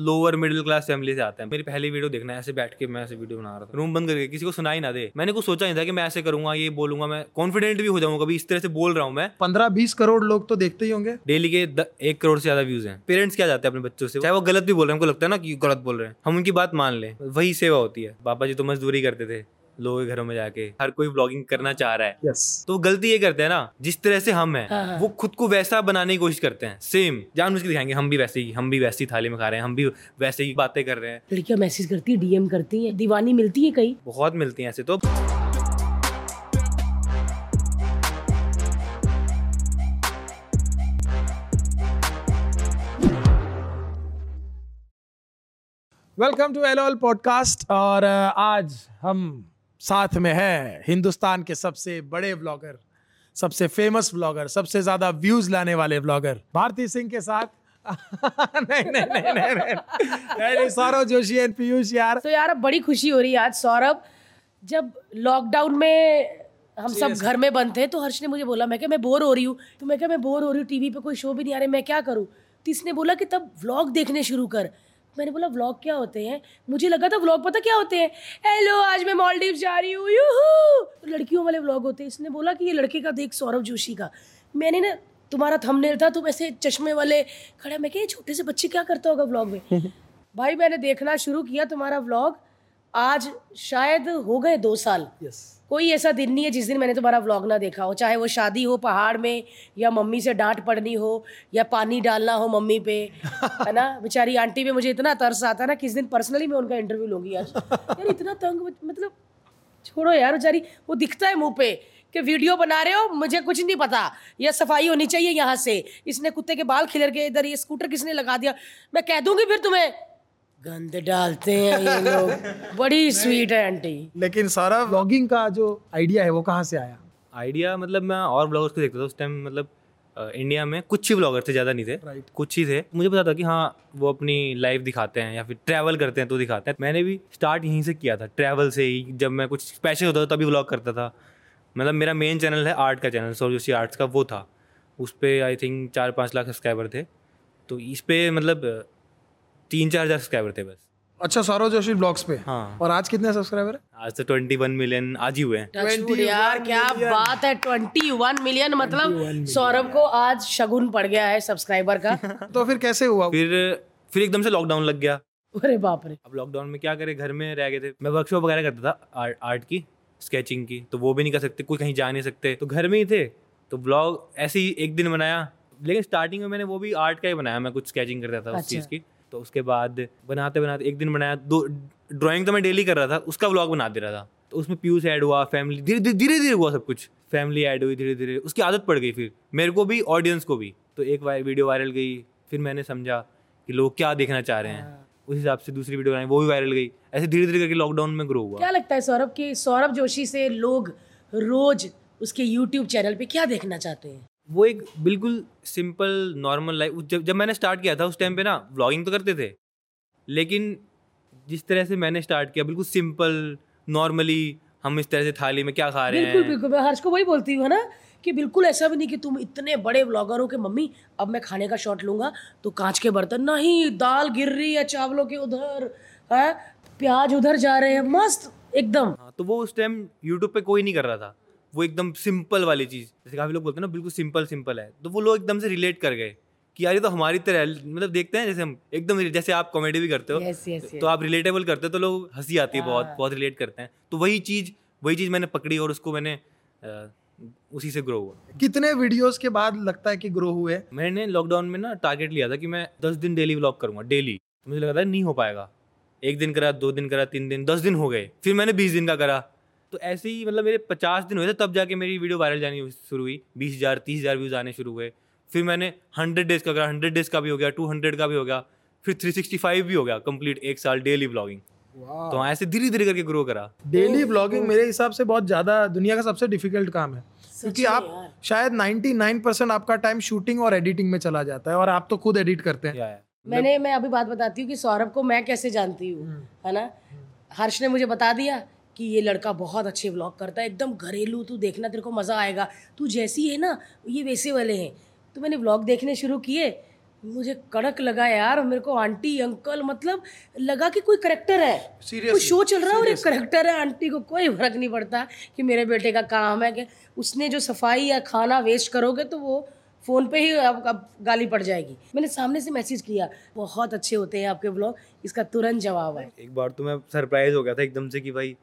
Lower middle class family से आता है। मेरी पहली वीडियो देखना है ऐसे बैठ के मैं ऐसे वीडियो बना रहा था। रूम बंद करके किसी को सुनाई ना दे। मैंने कुछ सोचा नहीं था कि मैं ऐसे करूँगा ये बोलूँगा मैं कॉन्फिडेंट भी हो जाऊँगा कभी इस तरह से बोल रहा हूँ मैं। पंद्रह बीस करोड़ लोग तो देखते ही होंगे। डेली के द- एक करोड़ से ज़्यादा व्यूज़ है। पेरेंट्स क्या जाते हैं अपने बच्चों से? चाहे वो गलत भी बोल रहे हैं उनको लगता है ना कि गलत बोल रहे हैं। हम उनकी बात मान लें वही सेवा होती है। पापा जी तो मजदूरी करते थे। लोगों के घरों में जाके हर कोई ब्लॉगिंग करना चाह रहा है। यस तो गलती ये करते हैं ना जिस तरह से हम हैं हाँ, हाँ। वो खुद को वैसा बनाने की कोशिश करते हैं। सेम जान के दिखाएँगे हम भी वैसे ही हम भी वैसी थाली में खा रहे हैं हम भी वैसे ही बातें कर रहे हैं। लड़कियाँ मैसेज करती है डीएम करती है दीवानी मिलती है कहीं? बहुत मिलती हैं ऐसे तो। Welcome to L all podcast और आज हम साथ में है। हिंदुस्तान के सबसे बड़े ब्लॉगर सबसे फ़ेमस ब्लॉगर सबसे ज़्यादा व्यूज़ लाने वाले ब्लॉगर भारती सिंह के साथ। नहीं नहीं नहीं नहीं नहीं नहीं, नहीं सौरव जोशी एंड पीयूष यार। तो यार अब बड़ी खुशी हो रही है आज सौरभ। जब लॉकडाउन में हम सब घर में बंद थे तो हर्ष ने मुझे बोला मैं क्या मैं बोर हो रही हूँ? तो मैं क्या मैं बोर हो रही हूँ टीवी पे कोई शो भी नहीं आ रहे मैं क्या करूँ? तो इसने बोला कि तब व्लॉग देखने शुरू कर। मैंने बोला व्लॉग क्या होते हैं? मुझे लगा था व्लॉग पता क्या होते हैं? हेलो आज मैं मॉलडीव जा रही हूँ यू तो लड़कियों वाले व्लॉग होते हैं। इसने बोला कि ये लड़के का देख सौरभ जोशी का। मैंने ना तुम्हारा थंबनेल था तुम ऐसे चश्मे वाले खड़ा मैं क्या छोटे से बच्चे क्या करता होगा व्लॉग में? भाई मैंने देखना शुरू किया तुम्हारा व्लॉग आज शायद हो गए दो साल। यस कोई ऐसा दिन नहीं है जिस दिन मैंने तुम्हारा व्लॉग ना देखा हो चाहे वो शादी हो पहाड़ में या मम्मी से डांट पड़नी हो या पानी डालना हो मम्मी पे है ना? बेचारी आंटी पे मुझे इतना तरस आता है ना किस दिन पर्सनली मैं उनका इंटरव्यू लूँगी आज। यार इतना तंग मतलब छोड़ो यार बेचारी वो दिखता है मुँह पे कि वीडियो बना रहे हो मुझे कुछ नहीं पता। यह सफ़ाई होनी चाहिए यहाँ से। इसने कुत्ते के बाल खिलर के इधर ये स्कूटर किसने लगा दिया? मैं कह दूँगी फिर तुम्हें। गंद डालते हैं ये लोग। बड़ी स्वीट है आंटी। लेकिन सारा ब्लॉगिंग का जो आइडिया है वो कहाँ से आया? आइडिया मतलब मैं और ब्लॉगर्स को देखता था उस टाइम मतलब इंडिया में कुछ ही ब्लॉगर थे ज़्यादा नहीं थे। Right. कुछ ही थे। मुझे पता था कि हाँ वो अपनी लाइफ दिखाते हैं या फिर ट्रैवल करते हैं तो दिखाते हैं। मैंने भी स्टार्ट यहीं से किया था ट्रैवल से ही। जब मैं कुछ स्पेशल होता था तभी ब्लॉग करता था। मतलब मेरा मेन चैनल है आर्ट का चैनल सौर जोशी आर्ट्स का वो था। उस पर आई थिंक चार पाँच लाख सब्सक्राइबर थे। तो इस पर मतलब तीन चार हज़ार सब्सक्राइबर थे बस। अच्छा सौरव जोशी ब्लॉग्स पे? हाँ। और आज कितने सब्सक्राइबर है? आज तो ट्वेंटी वन मिलियन आज ही हुए हैं। यार क्या बात है ट्वेंटी वन मिलियन मतलब सौरभ को आज शगुन पड़ गया है सब्सक्राइबर का। तो फिर कैसे हुआ? फिर फिर एकदम से लॉकडाउन लग गया। अरे बाप रे। अब लॉकडाउन में क्या करे घर में रह गए थे। मैं वर्कशॉप वगैरह करता था आर्ट आर्ट की स्केचिंग की तो वो भी नहीं कर सकते कोई कहीं जा नहीं सकते। तो घर में ही थे तो ब्लॉग ऐसे ही एक दिन बनाया। लेकिन स्टार्टिंग में मैंने वो भी आर्ट का ही बनाया मैं कुछ स्केचिंग करता था उस अच्छा। चीज़ की। तो उसके बाद बनाते बनाते एक दिन बनाया दो ड्राइंग तो मैं डेली कर रहा था उसका ब्लॉग बना दे रहा था। तो उसमें पीयूष ऐड हुआ फैमिली धीरे धीरे धीरे धीरे हुआ सब कुछ। फैमिली ऐड हुई धीरे धीरे उसकी आदत पड़ गई फिर मेरे को भी ऑडियंस को भी। तो एक वीडियो वायरल गई फिर मैंने समझा कि लोग क्या देखना चाह रहे हैं। उस हिसाब से दूसरी वीडियो बनाई वो भी वायरल गई। ऐसे धीरे धीरे करके लॉकडाउन में ग्रो हुआ। क्या लगता है सौरभ की सौरभ जोशी से लोग रोज उसके यूट्यूब चैनल पे क्या देखना चाहते हैं? वो एक बिल्कुल सिंपल नॉर्मल लाइफ जब जब मैंने स्टार्ट किया था उस टाइम पे ना व्लॉगिंग तो करते थे लेकिन जिस तरह से मैंने स्टार्ट किया बिल्कुल सिंपल नॉर्मली हम इस तरह से थाली में क्या खा रहे बिल्कुल हैं? बिल्कुल बिल्कुल मैं हर्ष को वही बोलती हूँ है ना कि बिल्कुल ऐसा भी नहीं कि तुम इतने बड़े ब्लॉगर हो कि मम्मी अब मैं खाने का शॉट लूँगा तो कांच के बर्तन नहीं दाल गिर रही है चावलों के उधर है प्याज उधर जा रहे हैं मस्त एकदम। हाँ तो वो उस टाइम यूट्यूब पे कोई नहीं कर रहा था। वो एकदम सिंपल वाली चीज़ जैसे काफ़ी लोग बोलते हैं ना बिल्कुल सिंपल सिंपल है। तो वो लोग एकदम से रिलेट कर गए कि यार ये तो हमारी तरह मतलब देखते हैं जैसे हम एकदम जैसे आप कॉमेडी भी करते हो Yes, yes, yes. तो आप रिलेटेबल करते हो तो लोग हँसी आती है बहुत बहुत रिलेट करते हैं। तो वही चीज़ वही चीज़ मैंने पकड़ी और उसको मैंने उसी से ग्रो हुआ। कितने वीडियोस के बाद लगता है कि ग्रो हुए? मैंने लॉकडाउन में ना टारगेट लिया था कि मैं दस दिन डेली व्लॉग करूँगा डेली मुझे लगा था नहीं हो पाएगा। एक दिन करा दो दिन करा तीन दिन दस दिन हो गए। फिर मैंने बीस दिन का करा। तो ऐसे ही मतलब मेरे पचास दिन हुए थे तब जाके मेरी वीडियो वायरल जानी शुरू हुई। बीस हज़ार तीस हज़ार व्यूज़ आने शुरू हुए। फिर मैंने हंड्रेड डेज़ का करा हंड्रेड डेज़ का भी हो गया टू हंड्रेड का भी हो गया फिर थ्री सिक्सटी फाइव भी हो गया कंप्लीट एक साल डेली ब्लॉगिंग तो ऐसे धीरे धीरे करके ग्रो करा। डेली ब्लॉगिंग मेरे हिसाब से बहुत ज़्यादा दुनिया का सबसे डिफ़िकल्ट काम है। क्योंकि आप। शायद 99% आपका टाइम शूटिंग और एडिटिंग में चला जाता है और आप तो खुद एडिट करते हैं। मैंने मैं अभी बात बताती हूँ कि सौरभ को मैं कैसे जानती हूँ है ना? हर्ष ने मुझे बता दिया कि ये लड़का बहुत अच्छे व्लॉग करता है। एकदम घरेलू तू देखना तेरे को मज़ा आएगा। तू जैसी है ना ये वैसे वाले हैं। तो मैंने व्लॉग देखने शुरू किए। मुझे कड़क लगा यार मेरे को आंटी अंकल मतलब लगा कि कोई करेक्टर है। कोई शो चल रहा है और एक करेक्टर है आंटी को कोई फ़र्क नहीं पड़ता कि मेरे बेटे का काम है कि उसने जो सफ़ाई या खाना वेस्ट करोगे तो वो फ़ोन पे ही अब अब गाली पड़ जाएगी। मैंने सामने से मैसेज किया बहुत अच्छे होते हैं आपके ब्लॉग इसका तुरंत जवाब है एक बार तो मैं सरप्राइज़ हो गया था एकदम से कि भाई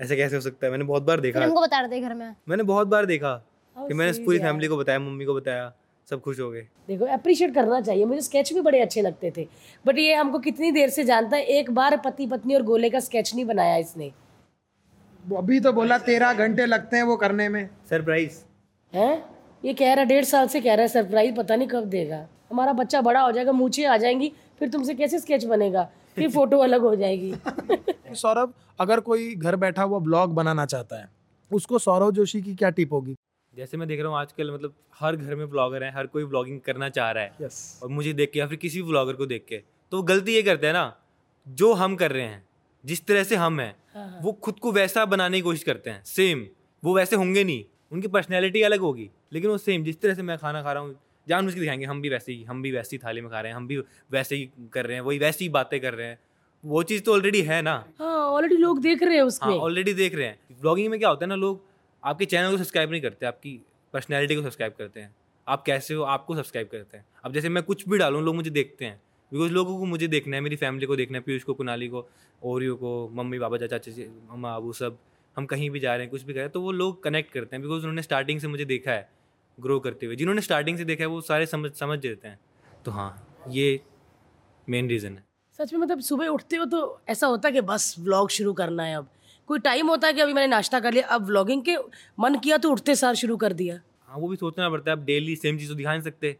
ऐसे कैसे हो सकता है? मैंने बहुत बार देखा। हमको बता रहे थे घर में। मैंने बहुत बार देखा कि मैंने पूरी फैमिली को बताया मम्मी को बताया सब खुश हो गए। देखो अप्रिशिएट करना चाहिए। मुझे स्केच भी बड़े अच्छे लगते थे। बट ये हमको कितनी देर से जानता है एक बार पति पत्नी और गोले का स्केच नहीं बनाया इसने। अभी तो बोला तेरह घंटे लगते हैं वो करने में। सरप्राइज़ हैं? ये कह रहा डेढ़ साल से कह रहा है सरप्राइज़ पता नहीं कब देगा। हमारा बच्चा बड़ा हो जाएगा मूछे आ जाएँगी फिर तुमसे कैसे स्केच बनेगा? फिर फ़ोटो अलग हो जाएगी। सौरभ अगर कोई घर बैठा हुआ ब्लॉग बनाना चाहता है उसको सौरभ जोशी की क्या टिप होगी? जैसे मैं देख रहा हूँ आजकल मतलब हर घर में ब्लॉगर है हर कोई ब्लॉगिंग करना चाह रहा है। यस और मुझे देख के या फिर किसी भी ब्लॉगर को देख के तो गलती ये करते हैं ना जो हम कर रहे हैं जिस तरह से हम हैं हाँ, वो खुद को वैसा बनाने की कोशिश करते हैं सेम वो वैसे होंगे नहीं उनकी पर्सनैलिटी अलग होगी लेकिन वो सेम जिस तरह से मैं खाना खा रहा हूँ जान मुझ के दिखाएँगे हम भी वैसे ही हम भी वैसी थाली में खा रहे हैं हम भी वैसे ही कर रहे हैं वही वैसी ही बातें कर रहे हैं। वो चीज़ तो ऑलरेडी है ना। हाँ ऑलरेडी लोग देख रहे हैं हाँ उसमें ऑलरेडी देख रहे हैं। ब्लॉगिंग में क्या होता है ना लोग आपके चैनल को सब्सक्राइब नहीं करते आपकी पर्सनैलिटी को सब्सक्राइब करते हैं। आप कैसे हो आपको सब्सक्राइब करते हैं। अब जैसे मैं कुछ भी डालूँ लोग मुझे देखते हैं। बिकॉज़ लोगों को मुझे देखना है मेरी फैमिली को देखना है पीयूष को कुनाली को ओरियो को मम्मी बाबा चाचा चाची मम्मा अबू सब। हम कहीं भी जा रहे हैं कुछ भी कर रहे हैं तो वो लोग कनेक्ट करते हैं बिकॉज़ उन्होंने स्टार्टिंग से मुझे देखा है। ग्रो करते हुए। जिन्होंने स्टार्टिंग से देखा है वो सारे समझ समझ जाते हैं। तो हाँ ये मेन रीज़न है। सच में मतलब सुबह उठते हो तो ऐसा होता है कि बस व्लॉग शुरू करना है अब। कोई टाइम होता है कि अभी मैंने नाश्ता कर लिया अब व्लॉगिंग के मन किया तो उठते सार शुरू कर दिया। हाँ वो भी सोचना पड़ता है अब डेली सेम चीज़ तो दिखा नहीं सकते।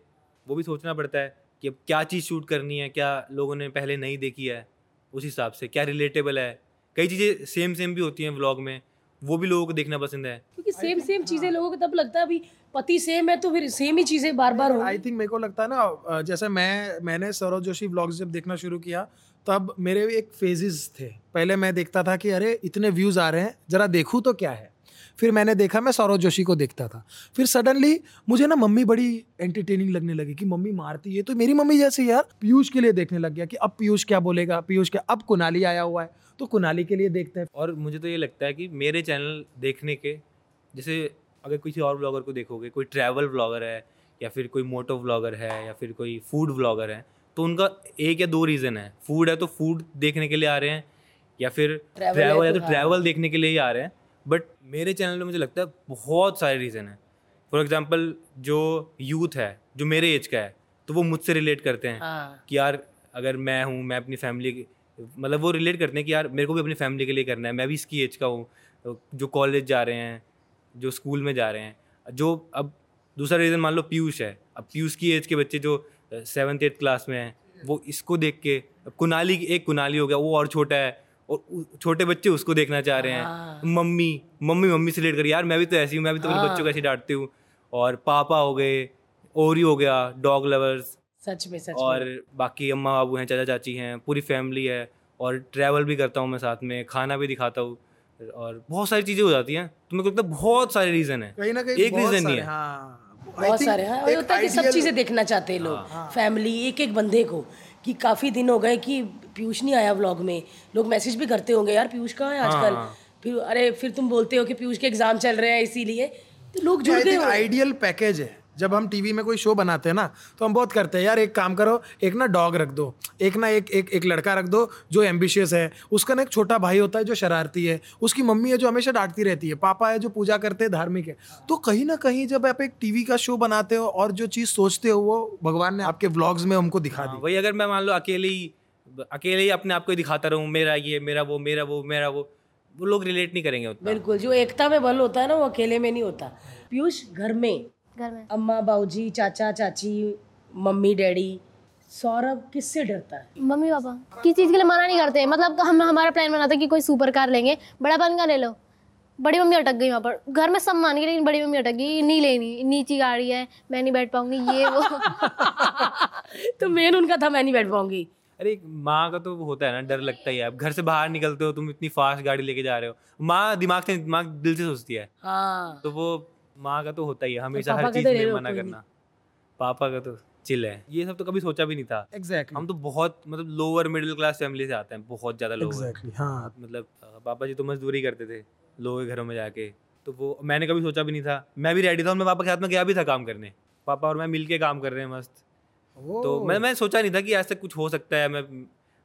वो भी सोचना पड़ता है कि अब क्या चीज़ शूट करनी है क्या लोगों ने पहले नहीं देखी है उस हिसाब से क्या रिलेटेबल है। कई चीज़ें सेम सेम भी होती हैं व्लॉग में वो भी लोगों को देखना पसंद है। क्योंकि सेम सेम चीज़ें लोगों को तब लगता है अभी पति सेम है तो फिर सेम ही चीज़ें बार बार हो आई थिंक मेरे को लगता है ना जैसे मैं मैंने सौरभ जोशी ब्लॉग्स जब देखना शुरू किया तब मेरे एक फेजेस थे। पहले मैं देखता था कि अरे इतने व्यूज़ आ रहे हैं जरा देखूँ तो क्या है? फिर मैंने देखा मैं सौरभ जोशी को देखता था। फिर सडनली मुझे ना मम्मी बड़ी एंटरटेनिंग लगने लगी कि मम्मी मारती है। तो मेरी मम्मी जैसे यार पीयूष के लिए देखने लग गया कि अब पीयूष क्या बोलेगा? पीयूष क्या अब कुनाली आया हुआ है तो कुनाली के लिए देखते हैं। और मुझे तो ये लगता है कि मेरे चैनल देखने के जैसे अगर किसी और ब्लॉगर को देखोगे कोई ट्रैवल ब्लॉगर है या फिर कोई मोटो ब्लॉगर है या फिर कोई फ़ूड ब्लॉगर है तो उनका एक या दो रीज़न है। फ़ूड है तो फ़ूड देखने के लिए आ रहे हैं या फिर है ट्रैवल या तो तो हाँ। ट्रैवल देखने के लिए ही आ रहे हैं। बट मेरे चैनल में मुझे लगता है बहुत सारे रीज़न हैं। फॉर एग्ज़ाम्पल जो यूथ है जो मेरे एज का है तो वो मुझसे रिलेट करते हैं हाँ। कि यार अगर मैं हूँ मैं अपनी फैमिली मतलब वो रिलेट करते हैं कि यार मेरे को भी अपनी फैमिली के लिए करना है मैं भी इसकी एज का हूँ जो कॉलेज जा रहे हैं जो स्कूल में जा रहे हैं जो अब दूसरा रीज़न मान लो पीयूष है अब पीयूष की एज के बच्चे जो सेवन्थ एट्थ क्लास में हैं वो इसको देख के अब कुनाली एक कुनाली हो गया वो और छोटा है और छोटे बच्चे उसको देखना चाह रहे हाँ। हैं मम्मी मम्मी मम्मी से रिलेट कर यार मैं भी तो ऐसी हूँ मैं भी तो अपने हाँ। बच्चों को ऐसे डांटती हूँ और पापा हो गए ओरी हो गया डॉग लवर्स सच में सच और में बाकी अम्मा बाबू हैं चाचा चाची हैं पूरी फैमिली है और ट्रैवल भी करता हूँ मैं साथ में खाना भी दिखाता हूँ और बहुत सारी चीज़ें हो जाती हैं। तो मेरे को लगता है बहुत सारे रीज़न है। कहीं ना कहीं एक रीज़न नहीं है। हाँ। बहुत सारे हाँ। एक होता है कि सब चीज़ें देखना चाहते हैं लोग। फैमिली एक एक बंदे को कि काफ़ी दिन हो गए कि पीयूष नहीं आया व्लॉग में। लोग मैसेज भी करते होंगे यार पीयूष कहाँ है आजकल? हाँ। फिर अरे फिर तुम बोलते हो कि पीयूष के एग्ज़ाम चल रहे हैं इसीलिए। तो लोग जुड़ आई गए आइडियल पैकेज है। जब हम टीवी में कोई शो बनाते हैं ना तो हम बहुत करते हैं यार एक काम करो एक ना डॉग रख दो एक ना एक एक एक लड़का रख दो जो एम्बिशियस है उसका ना एक छोटा भाई होता है जो शरारती है उसकी मम्मी है जो हमेशा डांटती रहती है पापा है जो पूजा करते हैं धार्मिक है। तो कहीं ना कहीं जब आप एक टीवी का शो बनाते हो और जो चीज़ सोचते हो वो भगवान ने आपके व्लॉग्स में हमको दिखा हाँ, दी। वही अगर मैं मान लो अकेले ही अकेले ही अपने आप को ही दिखाता रहूँ मेरा ये मेरा वो मेरा वो मेरा वो वो लोग रिलेट नहीं करेंगे उतना। बिल्कुल जो एकता में बल होता है ना वो अकेले में नहीं होता। पीयूष घर में घर में? अम्मा बाबूजी चाचा चाची मम्मी डैडी सौरभ किससे डरता है? मम्मी पापा किस चीज़ के लिए मना नहीं करते? मतलब हम हमारा प्लान बना था कि कोई सुपर कार लेंगे बड़ा बन का ले लो। बड़ी मम्मी अटक गई वहाँ पर। घर में सब मान गए लेकिन बड़ी मम्मी अटक गई नहीं लेनी नीची गाड़ी है मैं नहीं बैठ पाऊँगी ये वो। तो मेन उनका था मैं नहीं बैठ पाऊँगी। अरे माँ का तो होता है ना डर लगता ही है। अब घर से बाहर निकलते हो तुम इतनी फास्ट गाड़ी लेके जा रहे हो। माँ दिमाग से दिमाग दिल से सोचती है। हाँ। तो वो माँ का तो होता ही है हमेशा हर चीज़ तो में मना करना। पापा का तो चिल है। ये सब तो कभी सोचा भी नहीं था। एग्जैक्टली हम तो बहुत मतलब लोअर मिडिल क्लास फैमिली से आते हैं बहुत ज़्यादा लोअर एग्जैक्टली हाँ। मतलब पापा जी तो मजदूरी करते थे लोगों के घरों में जाके। तो वो मैंने कभी सोचा भी नहीं था। मैं भी रेडी था और मैं पापा के हाथ में गया भी था काम करने। पापा और मैं मिल के काम कर रहे हैं मस्त। तो मैं मैं सोचा नहीं था कि ऐसा कुछ हो सकता है। मैं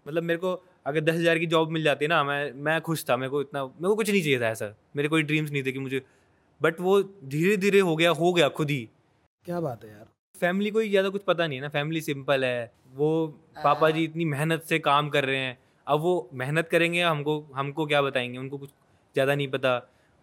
मतलब मेरे को अगर दस हज़ार की जॉब मिल जाती है ना मैं मैं खुश था मेरे को इतना मेरे को कुछ नहीं चाहिए था ऐसा। मेरे कोई ड्रीम्स नहीं थे कि मुझे बट वो धीरे धीरे हो गया हो गया खुद ही। क्या बात है यार। फैमिली को ही ज़्यादा कुछ पता नहीं है ना फैमिली सिंपल है वो पापा जी इतनी मेहनत से काम कर रहे हैं अब वो मेहनत करेंगे हमको हमको क्या बताएँगे उनको कुछ ज़्यादा नहीं पता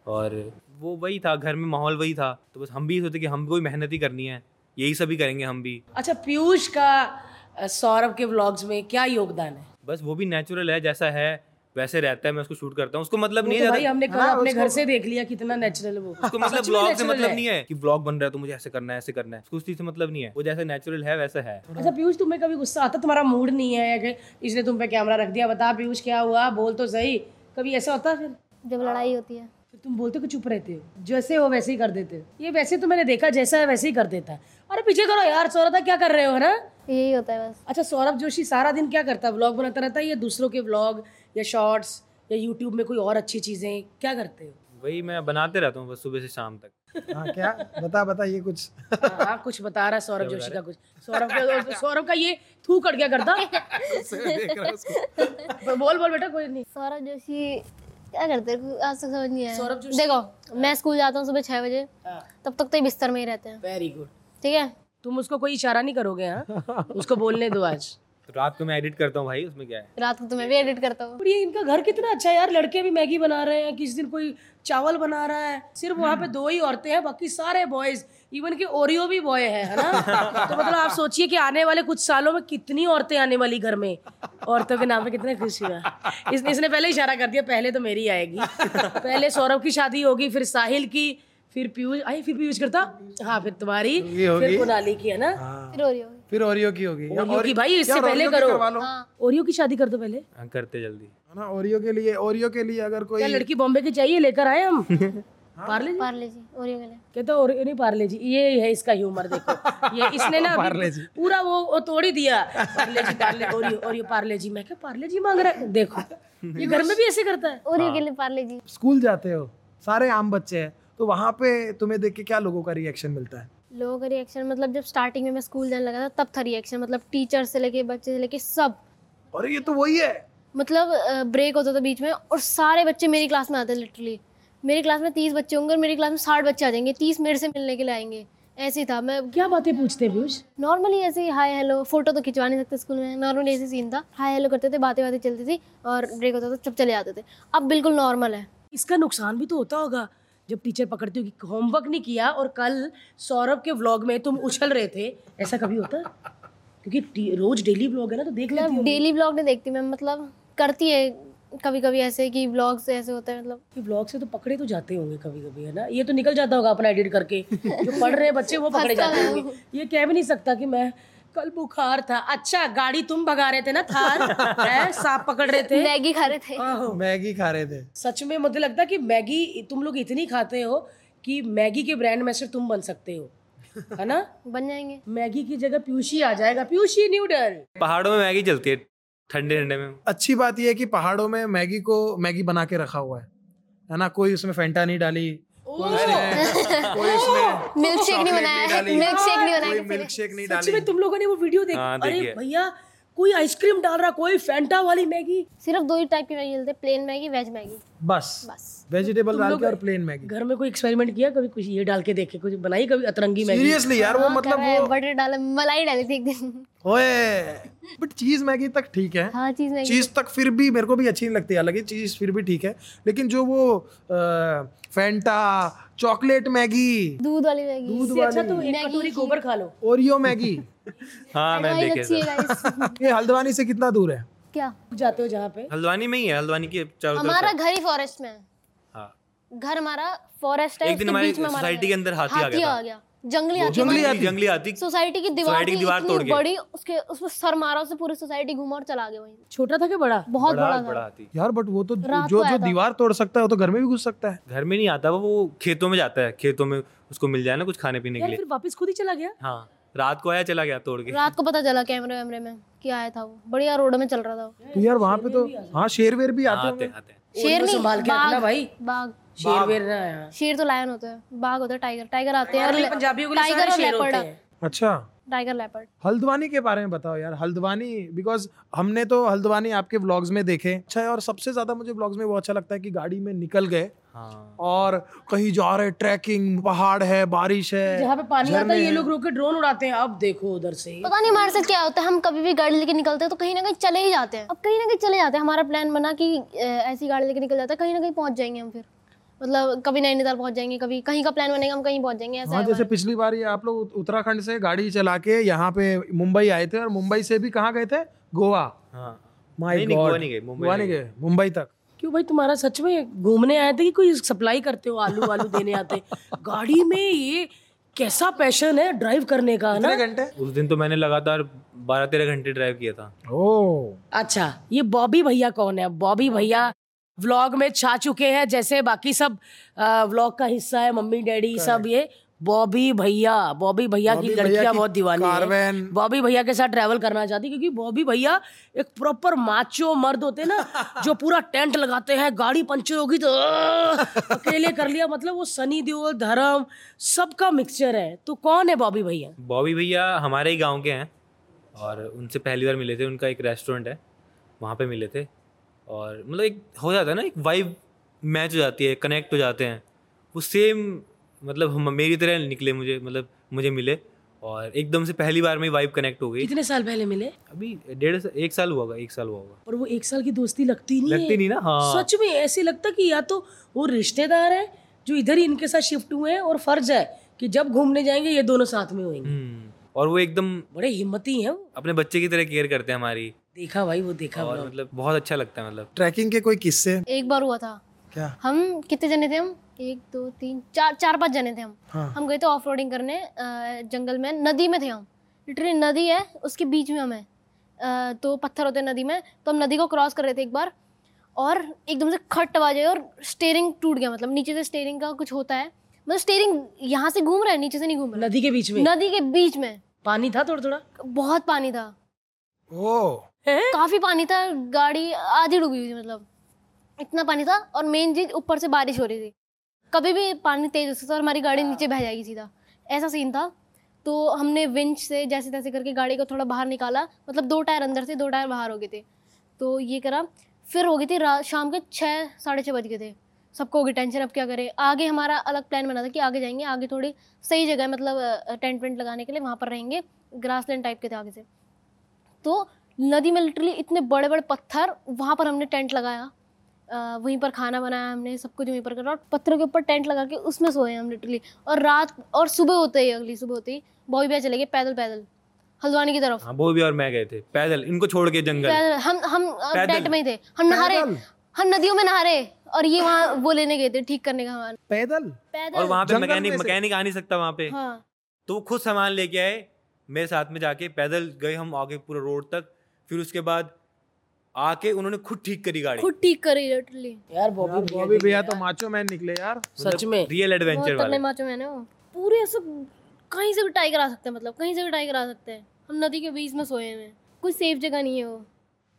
और वो वही था घर में माहौल वही था तो बस हम भी ये सोचे कि हम कोई मेहनत ही करनी है यही सभी करेंगे हम भी। अच्छा पीयूष का सौरभ के व्लॉग्स में क्या योगदान है? बस वो भी नेचुरल है जैसा है वैसे रहता है मैं उसको शूट करता हूँ। उसको मतलब नहीं तो है भाई हमने कल हाँ, अपने घर से देख लिया कितना नेचुरल वो। उसको मतलब ब्लॉग से मतलब नहीं है कि ब्लॉग बन रहा है तो मुझे ऐसे करना है ऐसे करना है। उसको उस चीज़ से मतलब नहीं है। वो जैसा नेचुरल है वैसा है। अच्छा पीयूष तुम्हें कभी गुस्सा आता? तुम्हारा मूड नहीं है कि इसने तुम पे कैमरा रख दिया? बता पीयूष क्या हुआ? बोल तो सही। कभी ऐसा होता है फिर? जब लड़ाई होती है। फिर तुम बोलते हो कि चुप रहते हो। जैसे हो वैसे ही कर देते हो। ये वैसे तो मैंने देखा जैसा है वैसे ही कर देता है। अरे पीछे करो यार सौरभ क्या कर रहे हो ना? यही होता है बस। अच्छा सौरभ जोशी सारा दिन क्या करता? है व्लॉग बनाता रहता है या दूसरों के व्लॉग या शॉर्ट्स या यूट्यूब में कोई और अच्छी चीज़ें क्या करते हो? वही मैं बनाते रहता हूँ बस सुबह से शाम तक। हाँ क्या? बता बता ये कुछ। हाँ हाँ, कुछ बता रहा सौरभ जोशी का कुछ। सौरभ का सौरभ का ये थू कट गया करता बोल बोल बेटा कोई नहीं। सौरभ जोशी क्या करते हैं? आज तक समझ नहीं आया। सौरभ जोशी- देखो मैं स्कूल जाता हूँ सुबह छह बजे। तब तक तो बिस्तर में ही रहते हैं। वेरी गुड ठीक है? तुम उसको कोई इशारा नहीं करोगे हाँ? उसको बोलने दो आज। तो रात को मैं एडिट करता हूँ भाई उसमें क्या है? रात को तो मैं भी एडिट करता हूँ। ये इनका घर कितना अच्छा है यार लड़के भी मैगी बना रहे हैं किसी दिन कोई चावल बना रहा है सिर्फ़ वहाँ पे दो ही औरतें हैं बाकी सारे बॉयज़ इवन के ओरियो भी बॉय है है ना? तो मतलब आप सोचिए कि आने वाले कुछ सालों में कितनी औरतें आने वाली घर में? औरतों के नाम पे कितने खुशी है। इस, इसने पहले इशारा कर दिया पहले तो मेरी आएगी। पहले सौरभ की शादी होगी फिर साहिल की फिर पीयूष आई फिर पीयूष करता? हाँ फिर तुम्हारी फिर कुनाली की है ना? फिर हो फिर ओरियो की होगी। ओरियो की भाई इससे पहले करो। हाँ। ओरियो की शादी कर दो पहले। हाँ, करते जल्दी। है ना ओरियो के लिए ओरियो के लिए अगर कोई क्या लड़की बॉम्बे की चाहिए? लेकर आए हम। Parle G? Parle G Oreo के लिए। कहते और नहीं पार्ले जी ये है इसका ह्यूमर देखो। ये इसने ना अभी पूरा वो, वो तोड़ ही दिया। पार्ले जी पार्ले और ये और ये पार्ले जी। मैं क्या पार्ले जी मांग रहा है देखो ये घर में भी ऐसे करता है। ओरियो के लिए पार्ले जी। स्कूल जाते हो सारे आम बच्चे हैं तो वहाँ पे तुम्हें देख के क्या लोगों का रिएक्शन मिलता है? लोगों का रिएक्शन मतलब जब स्टार्टिंग में मैं स्कूल जाने लगा था तब था रिएक्शन मतलब टीचर से लेके बच्चे से लेके सब। और ये तो वही है। मतलब ब्रेक होता था बीच में और सारे बच्चे मेरी क्लास में आते लिटरली मेरी क्लास में तीस बच्चे होंगे और मेरी क्लास में साठ बच्चे आ जाएँगे तीस मेरे से मिलने के लिए आएँगे। ऐसे था। मैं क्या बातें पूछते पीयूष? नॉर्मली ऐसे ही हाय हेलो फ़ोटो तो खिंचवा नहीं सकते स्कूल में। नॉर्मली ऐसे सीन था। हाय हेलो करते थे बातें बातें चलती थी और ब्रेक होता था सब चले जाते थे। अब बिल्कुल नॉर्मल है। इसका नुकसान भी तो होता होगा। जब टीचर पकड़ती होगी होमवर्क नहीं किया और कल सौरभ के व्लॉग में तुम उछल रहे थे ऐसा कभी होता? क्योंकि रोज डेली व्लॉग है ना तो देख लेती डेली ब्लॉग नहीं देखती मैं मतलब करती है कभी कभी ऐसे कि ब्लॉग्स ऐसे होते हैं मतलब। कि ब्लॉग से तो पकड़े तो जाते होंगे कभी कभी है ना? ये तो निकल जाता होगा अपना एडिट करके जो पढ़ रहे हैं बच्चे वो पकड़े जाते होंगे। ये कह भी नहीं सकता कि मैं कल बुखार था। अच्छा गाड़ी तुम भगा रहे थे ना थार? है सांप पकड़ रहे थे? मैगी खा रहे थे। आहो। मैगी खा रहे थे। सच में मुझे लगता है कि मैगी तुम लोग इतनी खाते हो कि मैगी के ब्रांड में से तुम बन सकते हो। है ना? बन जाएँगे। मैगी की जगह प्यूशी आ जाएगा। प्यूशी न्यूडल पहाड़ों में मैगी चलती है ठंडे ठंडे में। अच्छी बात यह है कि पहाड़ों में मैगी को मैगी बना के रखा हुआ है। है ना? कोई उसमें फेंटा नहीं डाली कोई उसमें कोई उसमें मिल्क शेक नहीं बनाया मिल्क शेक नहीं बनाया कोई किसी ने। मिल्क शेक नहीं डाली। में तुम लोगों ने वो वीडियो देख हाँ, अरे भैया कोई आइसक्रीम डाल रहा कोई फैंटा वाली मैगी। सिर्फ़ दो ही टाइप की मैगी मिलती है प्लेन मैगी वेज मैगी। बस। बस। वेजिटेबल डाल के और प्लेन मैगी। घर में कोई एक्सपेरिमेंट किया कभी कुछ ये डाल के देखे कुछ बनाई कभी अतरंगी मैगी? सीरियसली यार वो मतलब वो बटर डाला मलाई डाली थी एक दिन। ओए बट चीज़ मैगी तक ठीक है। हाँ चीज़ मैगी चीज़ तक। फिर भी मेरे को भी अच्छी नहीं लगती हालाँकि चीज़ फिर भी ठीक है लेकिन जो वो फैंटा चॉकलेट मैगी। दूध वाली मैगी। इससे अच्छा तो एक कटोरी गोबर खा लो। Oreo Maggi. हाँ मैं देखे अच्छी है। ये हल्द्वानी से कितना दूर है? क्या? जाते हो जहाँ पे? हल्द्वानी में ही है हल्द्वानी की चारों हमारा घर ही फॉरेस्ट में है। हाँ। घर हमारा फॉरेस्ट है एक दिन हमारी सोसाइटी के अंदर हाथी आ आ गया। जंगली हाथी जंगली हाथी जंगली हाथी सोसाइटी की दीवार की दीवार तोड़ के। बड़ी उसके उसमें सर मारा उससे पूरी सोसाइटी घूमा और चला गया वहीं। छोटा था क्या बड़ा? बहुत बड़ा बड़ा बड़ा था हाथी यार बट वो तो जो जो दीवार तोड़ सकता है वो तो घर में भी घुस सकता है। घर में नहीं आता वो वो खेतों में जाता है। खेतों में उसको मिल जाए ना कुछ खाने पीने के लिए। फिर वापस खुद ही चला गया? हाँ रात को आया चला गया तोड़ के। रात को पता चला कैमरे वैमरे में कि आया था वो। बढ़िया रोड में चल रहा था वो। तो यार वहाँ पे तो हाँ शेर वेर भी आते आते शेर नहीं के भाई। बाघ। शेर वेर ना यहाँ शेर तो लायन होता है बाघ होता है टाइगर टाइगर आते हैं पंजाबियों के लिए टाइगर और लेपर्ड हैं। अच्छा। टाइगर लेपर्ड हल्द्वानी के बारे में बताओ यार हल्द्वानी बिकॉज़ हमने तो हल्द्वानी आपके व्लॉग्स में देखे। अच्छा है और सबसे ज़्यादा मुझे व्लॉग्स में वो अच्छा लगता है कि गाड़ी में निकल गए। हाँ। और कहीं जा रहे ट्रैकिंग पहाड़ है बारिश है जहाँ पे पानी आता है ये लोग रोक के ड्रोन उड़ाते हैं। अब देखो उधर से। पता नहीं हमारे साथ क्या होता है हम कभी भी गाड़ी लेके निकलते हैं तो कहीं ना कहीं चले ही जाते हैं। अब कहीं ना कहीं चले जाते हैं हमारा प्लान बना कि ऐसी गाड़ी लेके निकल जाता है कहीं ना कहीं पहुँच जाएँगे हम फिर। मतलब कभी नैनीताल पहुँच जाएँगे कभी कहीं का प्लान बनेगा हम कहीं पहुँच जाएँगे ऐसा हाँ जैसे पिछली बार ये आप लोग उत्तराखंड से गाड़ी चला के यहाँ पे मुंबई आए थे और मुंबई से भी कहाँ गए थे? गोवा। हाँ। माय नहीं, नहीं, गॉड गोवा नहीं गए, मुंबई गए। मुंबई तक। क्यों भाई तुम्हारा सच में घूमने आए थे कि कोई सप्लाई करते हो आलू वालू देने आते? गाड़ी में ये कैसा पैशन है ड्राइव करने का ना? घंटे? उस दिन तो मैंने लगातार बारह तेरह घंटे ड्राइव किया था। ओ अच्छा ये बॉबी भैया कौन है? बॉबी भैया व्लॉग में छा चुके हैं जैसे बाकी सब व्लॉग का हिस्सा है मम्मी डैडी सब ये बॉबी भैया बॉबी भैया की लड़कियाँ बहुत दीवानी है। बॉबी भैया के साथ ट्रैवल करना चाहती क्योंकि बॉबी भैया एक प्रॉपर माचो मर्द होते हैं ना जो पूरा टेंट लगाते हैं गाड़ी पंचर होगी तो अकेले कर लिया मतलब वो सनी देओल धर्म सबका मिक्सचर है। तो कौन है बॉबी भैया? बॉबी भैया हमारे ही गाँव के हैं और उनसे पहली बार मिले थे उनका एक रेस्टोरेंट है वहाँ पे मिले थे। और मतलब एक हो जाता है ना एक वाइब मैच हो जाती है कनेक्ट हो जाते हैं। वो सेम मतलब हम मेरी तरह निकले मुझे मतलब मुझे मिले और एकदम से पहली बार में वाइब कनेक्ट हो गई। कितने साल पहले मिले? अभी डेढ़ सा- एक साल हुआ होगा एक साल हुआ होगा। और वो एक साल की दोस्ती लगती नहीं लगती है? नहीं ना हाँ। सच में ऐसे लगता कि या तो वो रिश्तेदार है जो इधर ही इनके साथ शिफ्ट हुए हैं और फ़र्ज़ है कि जब घूमने जाएँगे ये दोनों साथ में होंगे। हम्म, और वो एकदम बड़े हिम्मती हैं अपने बच्चे की तरह केयर करते हैं हमारी। देखा भाई वो देखा और मतलब बहुत अच्छा लगता है मतलब। ट्रैकिंग के कोई किस्से एक बार हुआ था। क्या? हम कितने जने थे हम? एक दो तीन चार चार पाँच जने थे हम। हाँ। हम गए थे ऑफ़ रोडिंग करने जंगल में। नदी में थे हम। लिटरली नदी है उसके बीच में हम। है तो पत्थर होते हैं नदी में। तो हम नदी को क्रॉस कर रहे थे एक बार और एकदम से खट आवाज़ आई और स्टेयरिंग टूट गया मतलब नीचे से स्टेयरिंग का कुछ होता है। मतलब स्टेयरिंग यहाँ से घूम रहा है नीचे से नहीं घूम रहा नदी के बीच में? नदी के बीच में। पानी था थोड़ा थोड़ा बहुत पानी था। ओ काफ़ी पानी था, गाड़ी आधी डूबी हुई थी मतलब। इतना पानी था और मेन चीज़ ऊपर से बारिश हो रही थी। कभी भी पानी तेज हो सकता और हमारी गाड़ी नीचे बह जाएगी सीधा। ऐसा सीन था। तो हमने विंच से जैसे तैसे करके गाड़ी को थोड़ा बाहर निकाला। मतलब दो टायर अंदर से, दो टायर बाहर हो गए थे। तो ये करा। फिर हो गई थी शाम के छः साढ़े छः बज गए थे। सबको होगी टेंशन अब क्या करें? आगे हमारा अलग प्लान बना था कि आगे जाएँगे, आगे थोड़ी सही जगह मतलब टेंट वेंट लगाने के लिए वहाँ पर रहेंगे ग्रासलैंड टाइप के थे आगे से। तो नदी में लिटरली इतने बड़े बड़े पत्थर वहाँ पर हमने टेंट लगाया। वहीं पर खाना बनाया हमने सब कुछ वहीं पर करा और पत्थरों के ऊपर टेंट लगा के उसमें सोए हम लिटरली और रात और सुबह होते ही अगली सुबह होते ही बॉय भैया चले गए पैदल पैदल। हल्द्वानी की तरफ़। हाँ भी और मैं गए थे। पैदल इनको छोड़ के जंगल। पैदल हम हम टेंट में ही थे। हम नहा रहे। हम नदियों में नहा रहे और ये वहाँ वो लेने गए थे ठीक करने का हमारा पैदल? और वहाँ पे मैकेनिक मैकेनिक आ नहीं सकता वहाँ पे। हाँ। तो वो खुद सामान लेके आए मेरे साथ में जाके पैदल गए हम आगे पूरा रोड तक। फिर उसके बाद आके उन्होंने खुद ठीक करी गाड़ी। खुद ठीक करी लिटरली यार बॉबी बॉबी भैया तो माचो मैन निकले यार। सच में। रियल एडवेंचर वाले। माचो मैंने वो पूरे सब कहीं से भी टाइगर आ सकते हैं मतलब कहीं से भी टाइगर आ सकते हैं। हम नदी के बीच में सोए हुए हैं। कोई सेफ़ जगह नहीं है वो।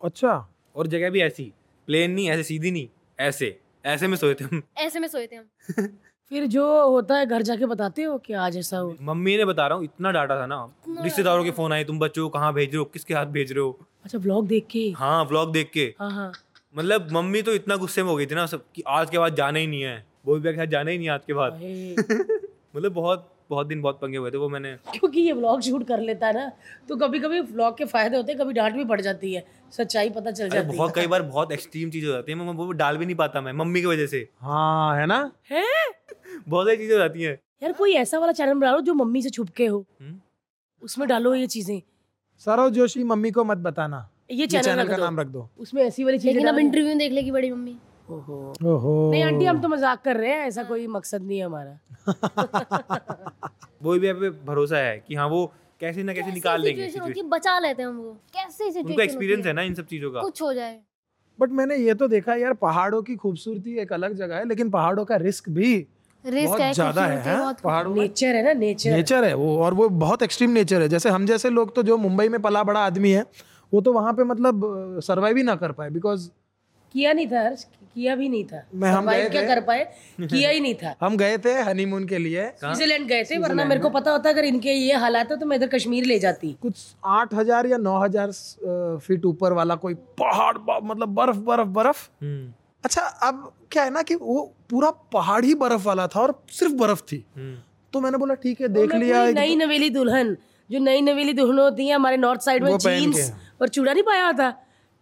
अच्छा। और जगह भी ऐसी प्लेन नहीं ऐसे सीधी नहीं ऐसे ऐसे में सोए थे हम। ऐसे में सोए थे हम। फिर जो होता है घर जाके बताते हो कि आज ऐसा हो? मम्मी ने बता रहा हूँ इतना डाटा था ना। रिश्तेदारों के फ़ोन आए तुम बच्चों को कहाँ भेज रहे हो किसके हाथ भेज रहे हो? अच्छा व्लॉग देख के? हाँ व्लॉग देख के। हाँ हाँ। मतलब मम्मी तो इतना गुस्से में हो गई थी ना सब कि आज के बाद जाना ही नहीं है। वो भी के साथ जाना ही नहीं आज के बाद। मतलब बहुत बहुत दिन बहुत पंगे हुए थे वो मैंने। क्योंकि ये व्लॉग शूट कर लेता है ना तो कभी कभी व्लॉग के फ़ायदे होते हैं कभी डांट भी पड़ जाती है। सच्चाई पता चल जाती बहुत कई बार बहुत एक्सट्रीम चीज़ हो जाती है मैं वो डाल भी नहीं पाता मैं मम्मी की वजह से। हाँ है ना? है? बहुत सारी चीज़ें हो जाती हैं। यार कोई ऐसा वाला चैनल बना लो जो मम्मी से छुप के हो। हम्म। उसमें डालो ये चीज़ें। सरोज जोशी मम्मी को मत बताना। ये ये चैनल चैनल का नाम रख दो। उसमें ऐसी वाली चीज़ें लेकिन अब इंटरव्यू देख लेगी बड़ी मम्मी। ओहो। ओहो। नहीं आंटी हम तो मज़ाक कर रहे हैं ऐसा कोई मकसद नहीं है हमारा। वो भी पे भरोसा है कि हाँ वो कैसे ना कैसे निकाल। है? बचा लेते हैं हम वो। कैसे उनको एक्सपीरियंस है? ना इन सब चीज़ों का। कुछ हो जाए। बट मैंने ये तो देखा यार पहाड़ों की खूबसूरती एक अलग जगह है लेकिन पहाड़ों का रिस्क भी बहुत ज़्यादा है है, हाँ? पहाड़ों नेचर है ना नेचर नेचर है वो और वो बहुत एक्सट्रीम नेचर है। जैसे हम जैसे लोग तो जो मुंबई में पला बड़ा आदमी है वो तो वहाँ पे मतलब सरवाइव ही ना कर पाए बिकॉज़ किया नहीं था हर्ष किया भी नहीं था। मैं- हम गए क्या कर पाए? किया ही नहीं था। हम गए थे हनीमून के लिए। स्विट्जरलैंड गए थे वरना मेरे को पता होता अगर इनके ये हालात है तो मैं इधर कश्मीर ले जाती। कुछ आठ हज़ार या नौ हज़ार फीट ऊपर वाला कोई पहाड़ मतलब बर्फ़ बर्फ़ बर्फ़। हम्म। अच्छा अब क्या है ना कि वो पूरा पहाड़ ही बर्फ़ वाला था और सिर्फ़ बर्फ़ थी। हम्म। तो मैंने बोला ठीक है देख लिया नई नवेली दुल्हन जो नई नवेली दुल्हन होती है हमारे नॉर्थ साइड में जीन्स और चूड़ा नहीं पाया होता?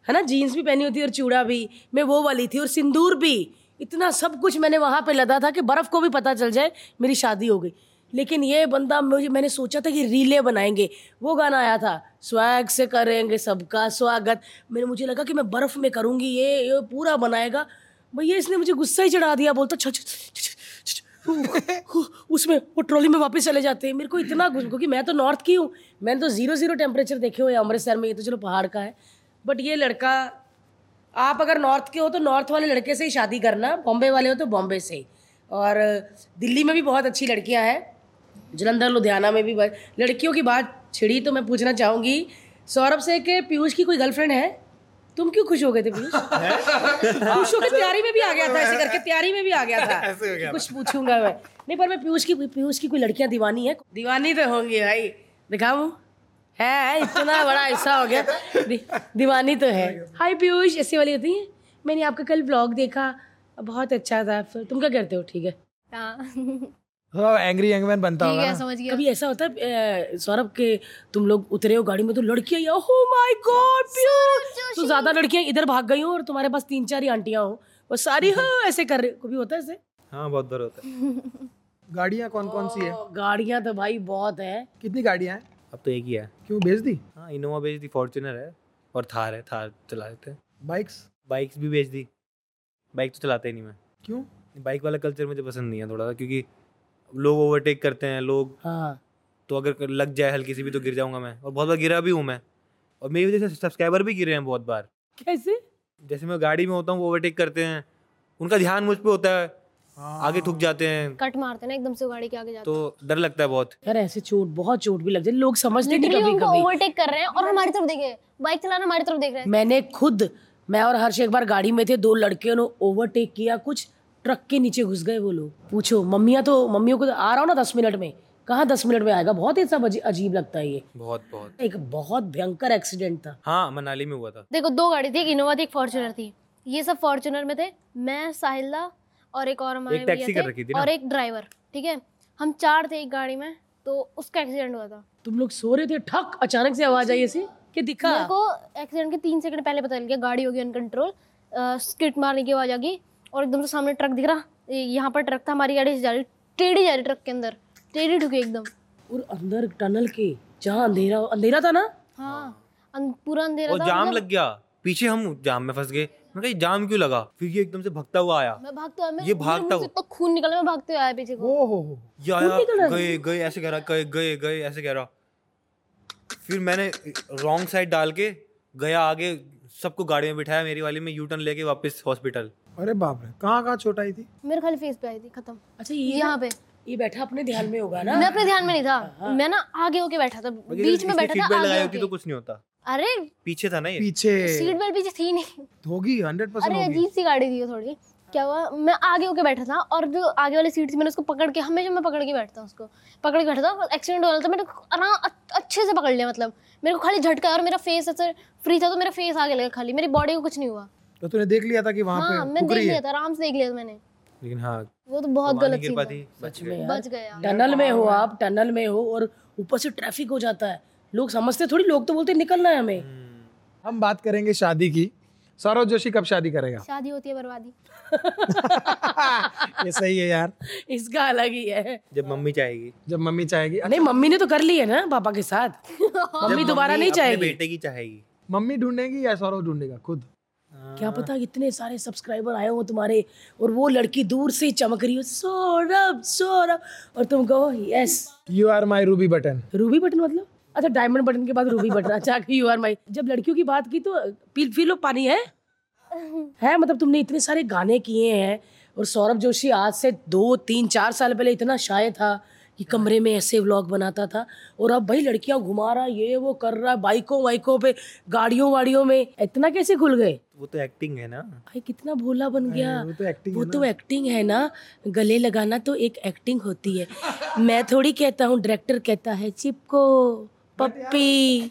है ना? जीन्स भी पहनी होती है और चूड़ा भी। मैं वो वाली थी और सिंदूर भी। इतना सब कुछ मैंने वहाँ पे लदा था कि बर्फ़ को भी पता चल जाए मेरी शादी हो गई। लेकिन ये बंदा मुझे मैंने सोचा था कि रीले बनाएँगे वो गाना आया था स्वैग से करेंगे सबका स्वागत मैंने मुझे लगा कि मैं बर्फ़ में करूँगी ये ये पूरा बनाएगा भैया इसने मुझे गुस्सा ही चढ़ा दिया बोलता छ, हु, उसमें वो ट्रॉली में वापस चले जाते हैं मेरे को इतना गुस्सा क्योंकि मैं तो नॉर्थ की हूँ मैंने तो ज़ीरो ज़ीरो टेम्परेचर देखे हुए अमृतसर में ये तो चलो पहाड़ का है बट ये लड़का आप अगर नॉर्थ के हो तो नॉर्थ वाले लड़के से ही शादी करना बॉम्बे वाले हो तो बॉम्बे से ही और दिल्ली में भी बहुत अच्छी लड़कियाँ हैं जलंधर लुधियाना में भी लड़कियों की बात छिड़ी तो मैं पूछना चाहूँगी। सौरभ से कि पीयूष की कोई गर्लफ्रेंड है? तुम क्यों खुश हो गए थे पीयूष? खुश होकर तैयारी में भी आ गया था ऐसे करके तैयारी में भी आ गया था। कुछ पूछूँगा मैं। नहीं पर मैं पीयूष की पीयूष की कोई लड़कियाँ दीवानी है? दीवानी तो होंगी भाई। दिखाऊँ? है इतना बड़ा ऐसा हो गया। दी, दीवानी तो है। हाय पीयूष। ऐसी वाली होती है? मैंने आपका कल ब्लॉग देखा। बहुत अच्छा था। फिर तुम क्या करते हो? ठीक है। हाँ। एंग्री यंगमैन बनता होगा ना। समझ गया। कभी ऐसा होता है सौरभ के तुम लोग उतरे हो गाड़ी में तो लड़कियाँ ओह माय गॉड तो ज़्यादा लड़कियाँ इधर भाग गई हो और तुम्हारे पास तीन चार ही आंटियाँ हो। वो सारी हाँ ऐसे कर रहे कभी होता है ऐसे? हाँ बहुत बार होता है। गाड़ियाँ कौन कौन सी है? गाड़ियाँ तो भाई बहुत है। कितनी गाड़ियाँ हैं? अब तो एक ही है। क्यों बेच दी? हाँ इनोवा बेच दी फॉर्चुनर है और थार है थार चला लेते हैं। बाइक्स? बाइक्स भी बेच दी। बाइक तो चलाते ही नहीं मैं। क्यों? बाइक वाला कल्चर मुझे पसंद नहीं है थोड़ा सा क्योंकि लोग ओवरटेक करते हैं लोग हाँ। तो अगर लग जाए हल्की सी भी तो गिर जाऊँगा मैं। और बहुत बार गिरा भी हूँ मैं। और मेरी वजह से सब्सक्राइबर भी गिरे हैं बहुत बार। कैसे? जैसे मैं गाड़ी में होता हूँ ओवरटेक करते हैं। उनका ध्यान मुझ पे होता है। आगे ठुक जाते हैं। कट मारते ना एकदम से गाड़ी के आगे जाते तो डर लगता है बहुत। यार ऐसे चोट बहुत चोट भी लग जाती है लोग समझते नहीं कभी कभी ओवरटेक कर रहे हैं और हमारी तरफ़ देखे। बाइक चलाना हमारी तरफ़ देख रहे हैं। मैंने खुद मैं और हर्ष एक बार गाड़ी में थे दो लड़कियों ने ओवरटेक किया कुछ। ट्रक के नीचे घुस गए वो लोग। पूछो मम्मियाँ तो मम्मियों को तो आ रहा हूँ ना दस मिनट में। कहाँ दस मिनट में आएगा? बहुत ही सब अजीब लगता है ये। बहुत बहुत। एक बहुत भयंकर एक्सीडेंट था। हाँ मनाली में हुआ था। देखो दो गाड़ी थी एक इनोवा थी एक फॉर्चुनर थी। ये सब फॉर्चुनर में थे। मैं साहिला और एक और हमारे टैक्सी कर रखी थी और एक ड्राइवर ठीक है? हम चार थे एक गाड़ी में तो उसका एक्सीडेंट हुआ था। तुम लोग सो रहे थे? ठक! अचानक से आवाज़ आई ऐसी कि दिखा। मेरे को एक्सीडेंट के तीन सेकंड पहले पता चल गया गाड़ी होगी अनकंट्रोल स्किट मारने की आवाज़ आ गई। और एकदम से सामने ट्रक दिख रहा। यहाँ पर ट्रक था हमारी गाड़ी से जा रही टेढ़ी जा रही ट्रक के अंदर। टेढ़ी ठुकी एकदम। और अंदर टनल के जहाँ अंधेरा अंधेरा था ना? हाँ पूरा अंधेरा और जाम मतलब लग गया। पीछे हम जाम में फंस गए। मैं कहा जाम क्यों लगा? फिर ये एकदम से भगता हुआ आया। मैं भागते हुए ये भागता हुआ। तो खून निकला मैं भागते हुए आया पीछे को। ओ हो हो ये आया गए गए ऐसे कह रहा गए गए गए ऐसे कह रहा। फिर मैंने रॉन्ग साइड डाल के गया आगे सबको गाड़ी में बिठाया मेरी वाली में यू टर्न लेके वापस हॉस्पिटल अरे बाप रे कहाँ कहाँ चोट आई थी? मेरे खाली फेस पे आई थी खत्म। अच्छा ये यहाँ पे। ये बैठा अपने ध्यान में होगा ना? मैं अपने ध्यान में नहीं था। मैं ना आगे होके बैठा था बीच में बैठा था आगे होके। तो कुछ नहीं होता। अरे पीछे था ना ये? पीछे। सीट बेल्ट पीछे थी नहीं। होगी हंड्रेड परसेंट अरे अजीब सी गाड़ी थी थोड़ी। क्या हुआ? मैं आगे होके बैठा था और जो आगे वाली सीट थी मैंने उसको पकड़ के हमेशा मैं पकड़ के बैठता हूँ उसको। पकड़ के बैठा था एक्सीडेंट हो रहा था मैंने आराम अच्छे से पकड़ लिया मतलब। मेरे को खाली झटका और मेरा फेस ऐसे फ्री था तो मेरा फेस आगे लगा खाली। मेरी बॉडी को कुछ नहीं हुआ। तो तूने देख लिया था कि वहाँ हाँ पे मैं देख लिया था आराम से देख लिया था मैंने। लेकिन हाँ वो तो बहुत वहाँ गलत पाती सच में बच गया। टनल में हो आप टनल में हो और ऊपर से ट्रैफ़िक हो जाता है। लोग समझते थोड़ी लोग तो बोलते निकलना है हमें। हम बात करेंगे शादी की। सौरव जोशी कब शादी करेगा? शादी होती है बर्बादी। ये सही है यार। इसका अलग ही है। जब मम्मी चाहेगी। जब मम्मी चाहेगी नहीं मम्मी ने तो कर ली है ना पापा के साथ। मम्मी दोबारा नहीं चाहेगी। बेटे की चाहेगी। मम्मी ढूंढेगी या सौरव ढूंढेगा? खुद। क्या पता इतने सारे सब्सक्राइबर आए हो तुम्हारे और वो लड़की दूर से चमक रही हो सौरभ सौरभ। और तुम कहो yes you are my ruby button ruby button मतलब? अच्छा डायमंड बटन के बाद रूबी बटन अच्छा यू आर माई जब लड़कियों की बात की तो पी पी लो पानी है? है? मतलब तुमने इतने सारे गाने किए हैं और सौरभ जोशी आज से दो तीन चार साल पहले इतना शाय था। कि कमरे में ऐसे व्लॉग बनाता था और अब भाई लड़कियाँ घुमा रहा ये वो कर रहा है बाइकों वाइकों पे गाड़ियों वाड़ियों में। इतना कैसे खुल गए? वो तो एक्टिंग है ना। भाई कितना भोला बन गया। वो तो एक्टिंग वो है तो एक्टिंग है ना। गले लगाना तो एक एक्टिंग होती है। मैं थोड़ी कहता हूँ डायरेक्टर कहता है चिपको पप्पी।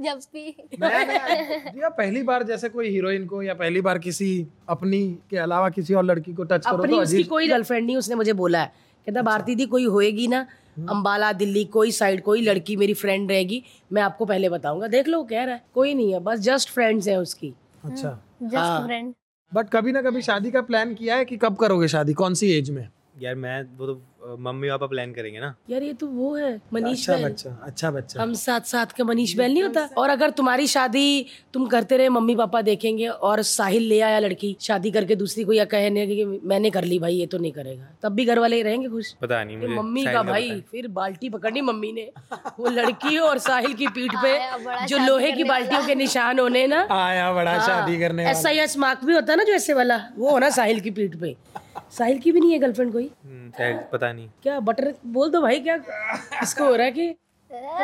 जब भी जी पहली बार जैसे कोई हीरोइन को या पहली बार किसी अपनी के अलावा किसी और लड़की को टच करो तो उसकी अजीब कोई गर्लफ्रेंड नहीं उसने मुझे बोला है। कहता भारती दी कोई होएगी ना अम्बाला दिल्ली कोई साइड कोई लड़की मेरी फ्रेंड रहेगी मैं आपको पहले बताऊँगा। देख लो कह रहा है कोई नहीं है बस जस्ट फ्रेंड्स है उसकी। अच्छा। जस्ट फ्रेंड बट कभी ना कभी शादी का प्लान किया है कि कब करोगे शादी? कौन सी एज में? यार मैं वो तो मम्मी पापा प्लान करेंगे ना? यार ये तो वो है मनीष अच्छा बैल बच्चा अच्छा बच्चा। हम साथ साथ के मनीष बैल नहीं होता। और अगर तुम्हारी शादी तुम करते रहे मम्मी पापा देखेंगे और साहिल ले आया लड़की शादी करके दूसरी को या कहने की मैंने कर ली भाई ये तो नहीं करेगा। तब भी घर वाले रहेंगे खुश? पता नहीं मुझे मम्मी का भाई फिर बाल्टी पकड़नी मम्मी ने। वो लड़की और साहिल की पीठ पे जो लोहे की बाल्टियों के निशान होने ना। आया बड़ा शादी करने वाला। ऐसा यस मार्क भी होता है ना जो ऐसे वाला वो होना साहिल की पीठ पे। साहिल की भी नहीं है गर्लफ्रेंड कोई? हम्म, शायद पता नहीं। क्या बटर बोल दो भाई क्या इसको हो रहा है कि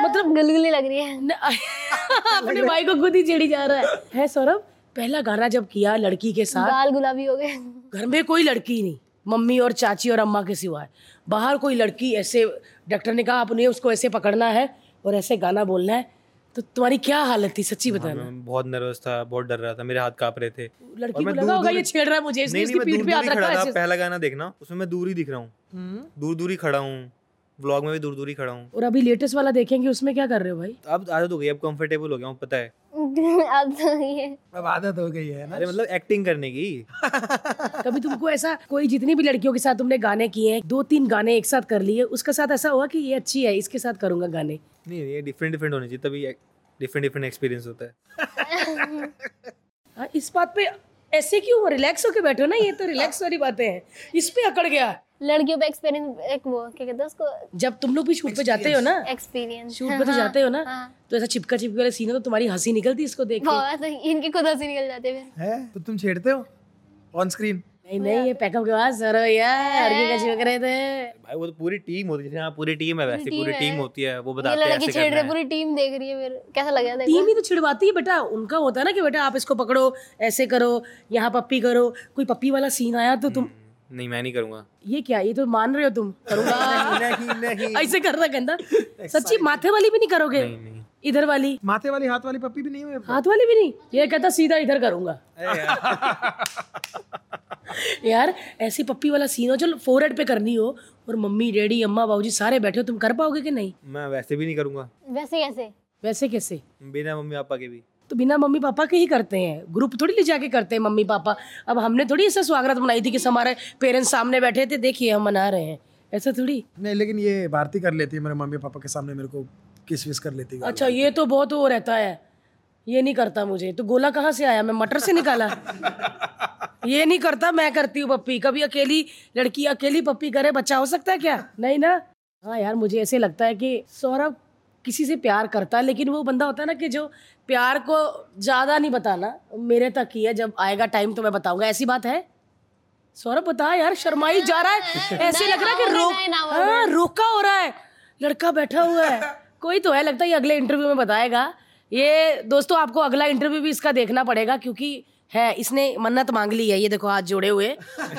मतलब गुलगुली लग रही है। अपने भाई को खुद ही चिड़ी जा रहा है। है सौरभ पहला गाना जब किया लड़की के साथ लाल गुलाबी हो गए घर में कोई लड़की नहीं मम्मी और चाची और अम्मा के सिवाय। बाहर कोई लड़की ऐसे डॉक्टर ने कहा आपने उसको ऐसे पकड़ना है और ऐसे गाना बोलना है। तो तुम्हारी क्या हालत थी सच्ची बताना। मैं बहुत नर्वस था बहुत डर रहा था मेरे हाथ काँप रहे थे। लड़की को लगा होगा ये छेड़ रहा है मुझे इसकी पीठ पे हाथ रखा है पहला गाना देखना उसमें मैं दूर ही दिख रहा हूँ। दूर दूर ही खड़ा हूँ। व्लॉग में भी दूर दूर ही खड़ा हूँ। और अभी लेटेस्ट वाला देखेंगे उसमें क्या कर रहे हो भाई? अब आदत हो गई अब कंफर्टेबल हो गया हूँ पता है। अब तो ये अब आदत हो गई है ना। अरे मतलब एक्टिंग करने की। कभी तुमको ऐसा कोई जितनी भी लड़कियों के साथ तुमने गाने किए हैं दो तीन गाने एक साथ कर लिए उसके साथ ऐसा हुआ कि ये अच्छी है इसके साथ करूँगा गाने? नहीं ये डिफरेंट डिफरेंट होने चाहिए तभी डिफरेंट डिफरेंट एक्सपीरियंस होता है। हाँ, इस बात पे ऐसे क्यों रिलैक्स होके बैठो ना ये तो रिलैक्स वाली बातें हैं। इस पे अकड़ गया। लड़कियों पे एक्सपीरियंस एक वो क्या कहते हैं उसको? जब तुम लोग भी शूट पे जाते हो ना? एक्सपीरियंस शूट पे तो जाते हो ना? हाँ। तो ऐसा चिपका चिपके वाले सीन हो तो तुम्हारी हँसी निकलती इसको देख के? इनकी खुद हँसी निकल जाते फिर। है? तो तुम छेड़ते हो? ऑन स्क्रीन नहीं नहीं ये पैकअप के बाद सर यार लड़की का चिपक रहे थे। भाई वो तो पूरी टीम होती है हाँ पूरी टीम है वैसे पूरी टीम होती है वो बताते हैं ऐसे छेड़ करना रहे है पूरी टीम देख रही है फिर कैसा लगा देखो। टीम ही तो छिड़वाती है बेटा उनका होता है ना कि बेटा आप इसको पकड़ो ऐसे करो यहाँ पप्पी करो कोई पप्पी वाला सीन आया तो तुम नहीं मैं नहीं करूँगा। ये क्या ये तो मान रहे हो तुम करूँगा? नहीं नहीं ऐसे कर रहा गंदा? सच्ची माथे वाली भी नहीं करोगे? नहीं नहीं। इधर वाली। माथे वाली हाथ वाली पप्पी भी नहीं हुई? हाथ वाली भी नहीं? ये कहता सीधा इधर करूँगा। यार। यार ऐसी पप्पी वाला सीन हो जो फोरहेड पे करनी हो और मम्मी डैडी अम्मा बाबूजी सारे बैठे हो तुम कर पाओगे कि नहीं? मैं वैसे भी नहीं करूँगा। वैसे कैसे? वैसे कैसे? बिना मम्मी पापा के भी। तो बिना मम्मी पापा के ही करते हैं। ग्रुप थोड़ी ले जाके करते हैं मम्मी पापा। अब हमने थोड़ी ऐसा स्वागत मनाई थी कि हमारे पेरेंट्स सामने बैठे थे देखिए हम मना रहे हैं। ऐसा थोड़ी? नहीं लेकिन ये भारती कर लेती है मेरे मम्मी पापा के सामने मेरे को किस विस कर लेती है। अच्छा ये तो बहुत वो रहता है। ये नहीं करता मुझे। तो गोला कहाँ से आया? मैं मटर से निकाला? ये नहीं करता मैं करती हूँ पप्पी। कभी अकेली लड़की अकेली पप्पी करे बच्चा हो सकता है क्या? नहीं ना? हाँ यार मुझे ऐसे लगता है कि सौरभ किसी से प्यार करता है लेकिन वो बंदा होता है ना कि जो प्यार को ज़्यादा नहीं बताना मेरे तक ही है जब आएगा टाइम तो मैं बताऊँगा। ऐसी बात है? सौरभ बता यार शर्माई जा रहा है। ऐसे लग रहा है कि रोक ना, हाँ रोका हो रहा है। लड़का बैठा हुआ है। कोई तो है लगता है ये अगले इंटरव्यू में बताएगा। ये दोस्तों आपको अगला इंटरव्यू भी इसका देखना पड़ेगा क्योंकि है इसने मन्नत मांग ली है ये देखो हाथ जोड़े हुए।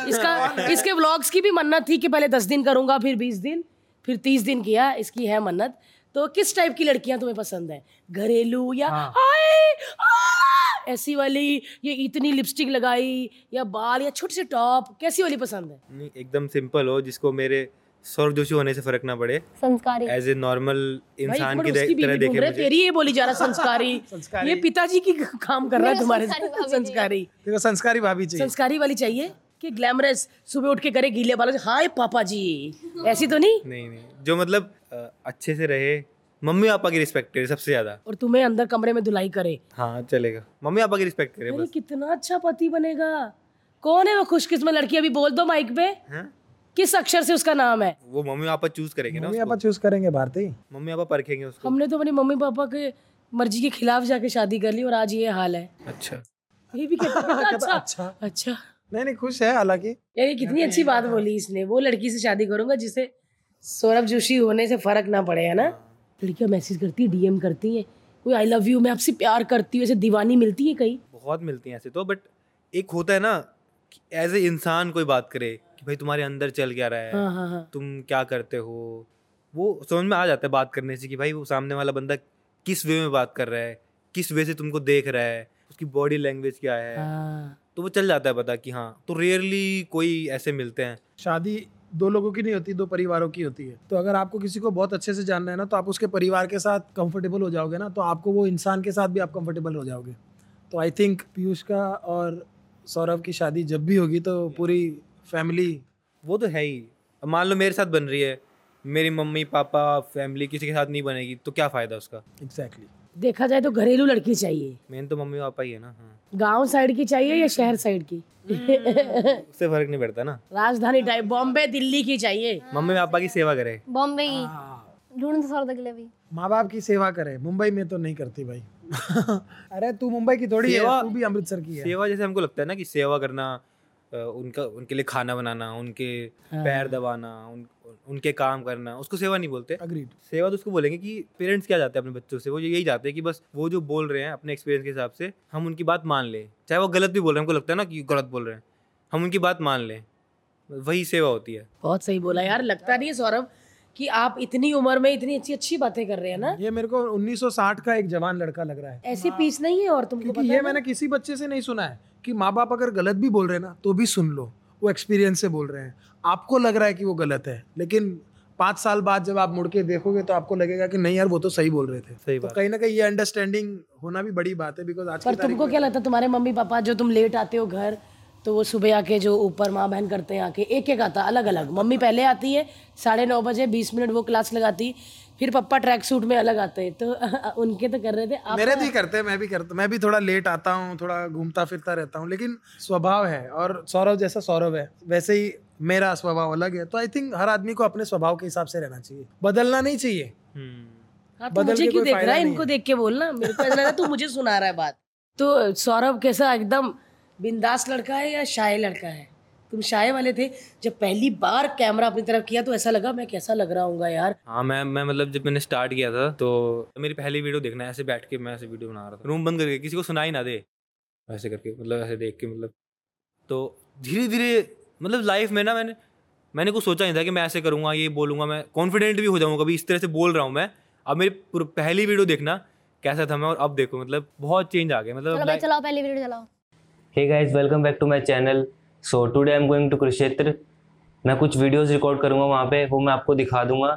इसका इसके व्लॉग्स की भी मन्नत थी कि पहले दस दिन करूँगा फिर बीस दिन फिर तीस दिन किया इसकी है मन्नत। तो किस टाइप की लड़कियाँ तुम्हें पसंद है? घरेलू या हाय आ, ऐसी वाली ये इतनी लिपस्टिक लगाई या बाल या छोटे से टॉप कैसी वाली पसंद है? नहीं एकदम सिंपल हो जिसको मेरे सौरभ जोशी होने से फ़र्क ना पड़े। संस्कारी। एज ए नॉर्मल इंसान की तरह देखे मुझे। तेरी ये बोली जा रहा संस्कारी। ये पिताजी की काम कर रहा है तुम्हारे संस्कारी देखो संस्कारी भाभी चाहिए। संस्कारी वाली चाहिए कि ग्लैमरस सुबह उठ के करे गीले बालों से हाय पापा जी। ऐसी तो नहीं? नहीं नहीं। जो मतलब अच्छे से रहे। मम्मी पापा की रिस्पेक्ट करे सबसे ज़्यादा। और तुम्हें अंदर कमरे में धुलाई करे। हाँ चलेगा। मम्मी पापा की रिस्पेक्ट करे बस। कितना अच्छा पति बनेगा। कौन है वो खुशकिस्मत लड़की? अभी बोल दो माइक पे। हाँ? किस अक्षर से उसका नाम है? वो मम्मी पापा चूज़ करेंगे ना मम्मी पापा चूज़ करेंगे भारती। मम्मी पापा परखेंगे उसको। हमने तो अपनी मम्मी पापा के मर्ज़ी के खिलाफ जाके शादी कर ली और आज ये हाल है। अच्छा। ये भी कहता है, अच्छा। अच्छा। अच्छा। नहीं नहीं खुश है हालाँकि। यार ये कितनी अच्छी बात बोली इसने। वो लड़की से शादी करूँगा जिसे सौरभ जोशी होने से फ़र्क ना पड़े है ना? लड़कियाँ मैसेज करती है डीएम करती है कोई आई लव यू मैं आपसे प्यार करती हूँ ऐसे दीवानी मिलती है कहीं? बहुत मिलती हैं ऐसे तो बट एक होता है ना एज ए इंसान कोई बात करे कि भाई तुम्हारे अंदर चल क्या रहा है हाँ हाँ हाँ। तुम क्या करते हो? वो समझ में आ जाता है बात करने से कि भाई वो सामने वाला बंदा किस वे में बात कर रहा है किस वे से तुमको देख रहा है उसकी बॉडी लैंग्वेज क्या है? हाँ। तो वो चल जाता है पता कि हाँ तो रेयरली कोई ऐसे मिलते हैं। शादी दो लोगों की नहीं होती दो परिवारों की होती है। तो अगर आपको किसी को बहुत अच्छे से जानना है ना तो आप उसके परिवार के साथ कंफर्टेबल हो जाओगे ना तो आपको वो इंसान के साथ भी आप कंफर्टेबल हो जाओगे। तो आई थिंक पीयूष का और सौरभ की शादी जब भी होगी तो पूरी फैमिली वो तो है ही। मान लो मेरे साथ बन रही है मेरी मम्मी पापा फैमिली किसी के साथ नहीं बनेगी तो क्या फ़ायदा उसका? एग्जैक्टली देखा जाए तो घरेलू लड़की चाहिए। मेन तो मम्मी पापा ही है ना हाँ। गाँव साइड की चाहिए या शहर साइड की? उससे फ़र्क नहीं पड़ता ना। राजधानी टाइप बॉम्बे दिल्ली की चाहिए। मम्मी पापा की सेवा करे। बॉम्बे की ढूंढ तो के लिए भी। माँ बाप की सेवा करे मुंबई में तो नहीं करती भाई। अरे तू मुंबई की थोड़ी है तू भी अमृतसर की है। सेवा जैसे हमको लगता है ना कि सेवा करना उनका उनके लिए खाना बनाना उनके पैर दबाना उन, उनके काम करना उसको सेवा नहीं बोलते। अग्रीड सेवा तो उसको बोलेंगे कि पेरेंट्स क्या जाते हैं अपने बच्चों से? वो यही जाते हैं कि बस वो जो बोल रहे हैं अपने एक्सपीरियंस के हिसाब से हम उनकी बात मान लें। चाहे वो गलत भी बोल रहे हैं हमको लगता है ना कि गलत बोल रहे हैं। हम उनकी बात मान लें। वही सेवा होती है। बहुत सही बोला यार लगता नहीं है सौरभ कि आप इतनी उम्र में इतनी अच्छी अच्छी बातें कर रहे हैं ना? ये मेरे को 1960 का एक जवान लड़का लग रहा है। ऐसी पीस नहीं है और तुमको पता ये है मैंने किसी बच्चे से नहीं सुना है कि माँ बाप अगर गलत भी बोल रहे हैं ना तो भी सुन लो। वो एक्सपीरियंस से बोल रहे हैं। आपको लग रहा है कि वो गलत है लेकिन पाँच साल बाद जब आप मुड़ के देखोगे तो आपको लगेगा कि नहीं यार वो तो सही बोल रहे थे। सही तो कहीं ना कहीं ये अंडरस्टैंडिंग होना भी बड़ी बात है बिकॉज़ आज पर तुमको क्या लगता है तुम्हारे मम्मी पापा जो तुम लेट आते हो घर तो वो सुबह आके जो ऊपर माँ बहन करते हैं आके एक एक आता अलग अलग मम्मी पहले आती है साढ़े नौ बजे बीस मिनट वो क्लास लगाती फिर पप्पा ट्रैक सूट में अलग आते हैं। तो उनके तो कर रहे थे आप मेरे भी करते हैं मैं भी करता मैं भी थोड़ा लेट आता हूँ थोड़ा घूमता फिरता रहता हूँ लेकिन स्वभाव है और सौरभ जैसा सौरभ है वैसे ही मेरा स्वभाव अलग है तो आई थिंक हर आदमी को अपने स्वभाव के हिसाब से रहना चाहिए बदलना नहीं चाहिए। हम्म, हाँ, तो मुझे क्यों देख रहा है? इनको देख के बोलना मेरे को लग रहा है तू मुझे सुना रहा है बात। तो सौरभ कैसा एकदम बिंदास लड़का है या शाय लड़का है? तुम शाये वाले थे। जब पहली बार कैमरा अपनी तरफ़ किया तो ऐसा लगा मैं कैसा लग रहा हूँ यार? हाँ मैं मैं मतलब जब मैंने स्टार्ट किया था तो मेरी पहली वीडियो देखना ऐसे बैठ के मैं ऐसे वीडियो बना रहा था। रूम बंद करके किसी को सुनाई ना दे। ऐसे करके मतलब ऐसे देख के मतलब। तो धीरे धीरे मतलब लाइफ में ना मैंने मैंने कुछ सोचा नहीं था कि मैं ऐसे करूँगा ये बोलूँगा मैं कॉन्फिडेंट भी हो जाऊँगा कभी इस तरह से बोल रहा हूँ मैं। अब मेरी पूरी- पहली वीडियो देखना कैसा था मैं और अब देखो मतलब बहुत चेंज आ गया मतलब चलाओ पहली वीडियो चलाओ। Hey guys welcome back to my channel so today I am going to Kurukshetra मैं कुछ वीडियोस रिकॉर्ड करूँगा वहाँ पे वो मैं आपको दिखा दूँगा।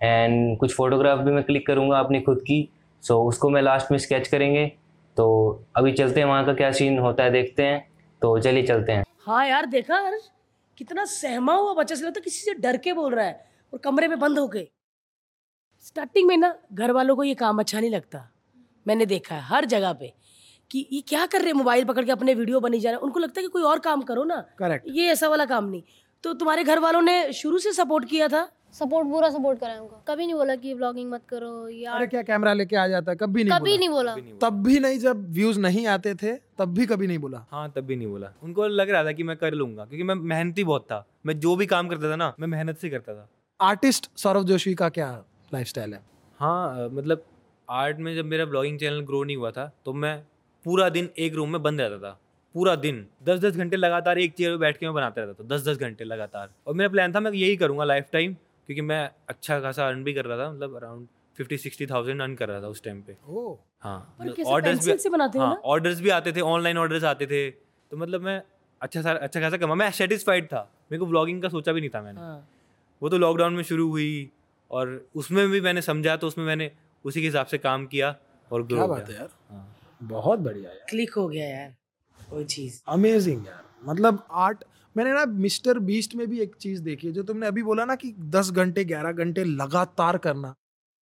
एंड कुछ फोटोग्राफ भी मैं क्लिक करूँगा अपनी खुद की। सो so, उसको मैं लास्ट में स्केच करेंगे। तो अभी चलते हैं वहाँ का क्या सीन होता है देखते हैं। तो चलिए चलते हैं। हाँ यार देखा हर्ष कितना सहमा हुआ बच्चा से लगता किसी से डर के बोल रहा है और कमरे में बंद होके। स्टार्टिंग में ना घर वालों को ये काम अच्छा नहीं लगता। मैंने देखा है हर जगह पे। कि ये क्या कर रहे हैं? मोबाइल पकड़ के अपने वीडियो बनी जा रहे हैं। उनको लगता है कि कोई और काम करो ना। करेक्ट ये ऐसा वाला काम नहीं। तो तुम्हारे घर वालों ने शुरू से सपोर्ट किया था? सपोर्ट पूरा सपोर्ट करा है उनको। कभी नहीं बोला कि व्लॉगिंग मत करो या अरे क्या कैमरा लेके आ जाता है? कभी नहीं कभी नहीं बोला। बोला। तब भी नहीं जब व्यूज़ नहीं आते थे तब भी कभी नहीं बोला। हाँ तब भी नहीं बोला। उनको लग रहा था कि मैं कर लूँगा क्योंकि मैं मेहनती बहुत था। मैं जो भी काम करता था ना मैं मेहनत से करता था। आर्टिस्ट सौरभ जोशी का क्या लाइफस्टाइल है? हाँ मतलब आर्ट में जब मेरा ब्लॉगिंग चैनल ग्रो नहीं हुआ था तो मैं पूरा दिन एक रूम में बंद रहता था। पूरा दिन। दस दस घंटे लगातार एक चेयर पे बैठ के मैं बनाता रहता था। दस दस घंटे लगातार। और मेरा प्लान था मैं यही करूँगा लाइफ टाइम क्योंकि मैं अच्छा खासा अर्न भी कर रहा था मतलब around fifty sixty thousand earn कर रहा था उस टाइम पे। हाँ। पर मतलब से बनाते हाँ ऑर्डर्स भी आते थे ऑनलाइन ऑर्डर्स आते थे। तो मतलब मैं अच्छा सा अच्छा खासा कमा। मैं सेटिस्फाइड था। मेरे को ब्लॉगिंग का सोचा भी नहीं था मैंने। हाँ। वो तो लॉकडाउन में शुरू हुई और उसमें भी मैंने समझा तो उसमें मैंने उसी के हिसाब से काम किया और ग्रो क्या बात है यार। हाँ। बहुत बढ़िया यार। क्लिक हो गया यार कोई चीज़। अमेजिंग यार। मतलब आर्ट मैंने ना मिस्टर बीस्ट में भी एक चीज़ देखी है जो तुमने अभी बोला ना कि दस घंटे ग्यारह घंटे लगातार करना।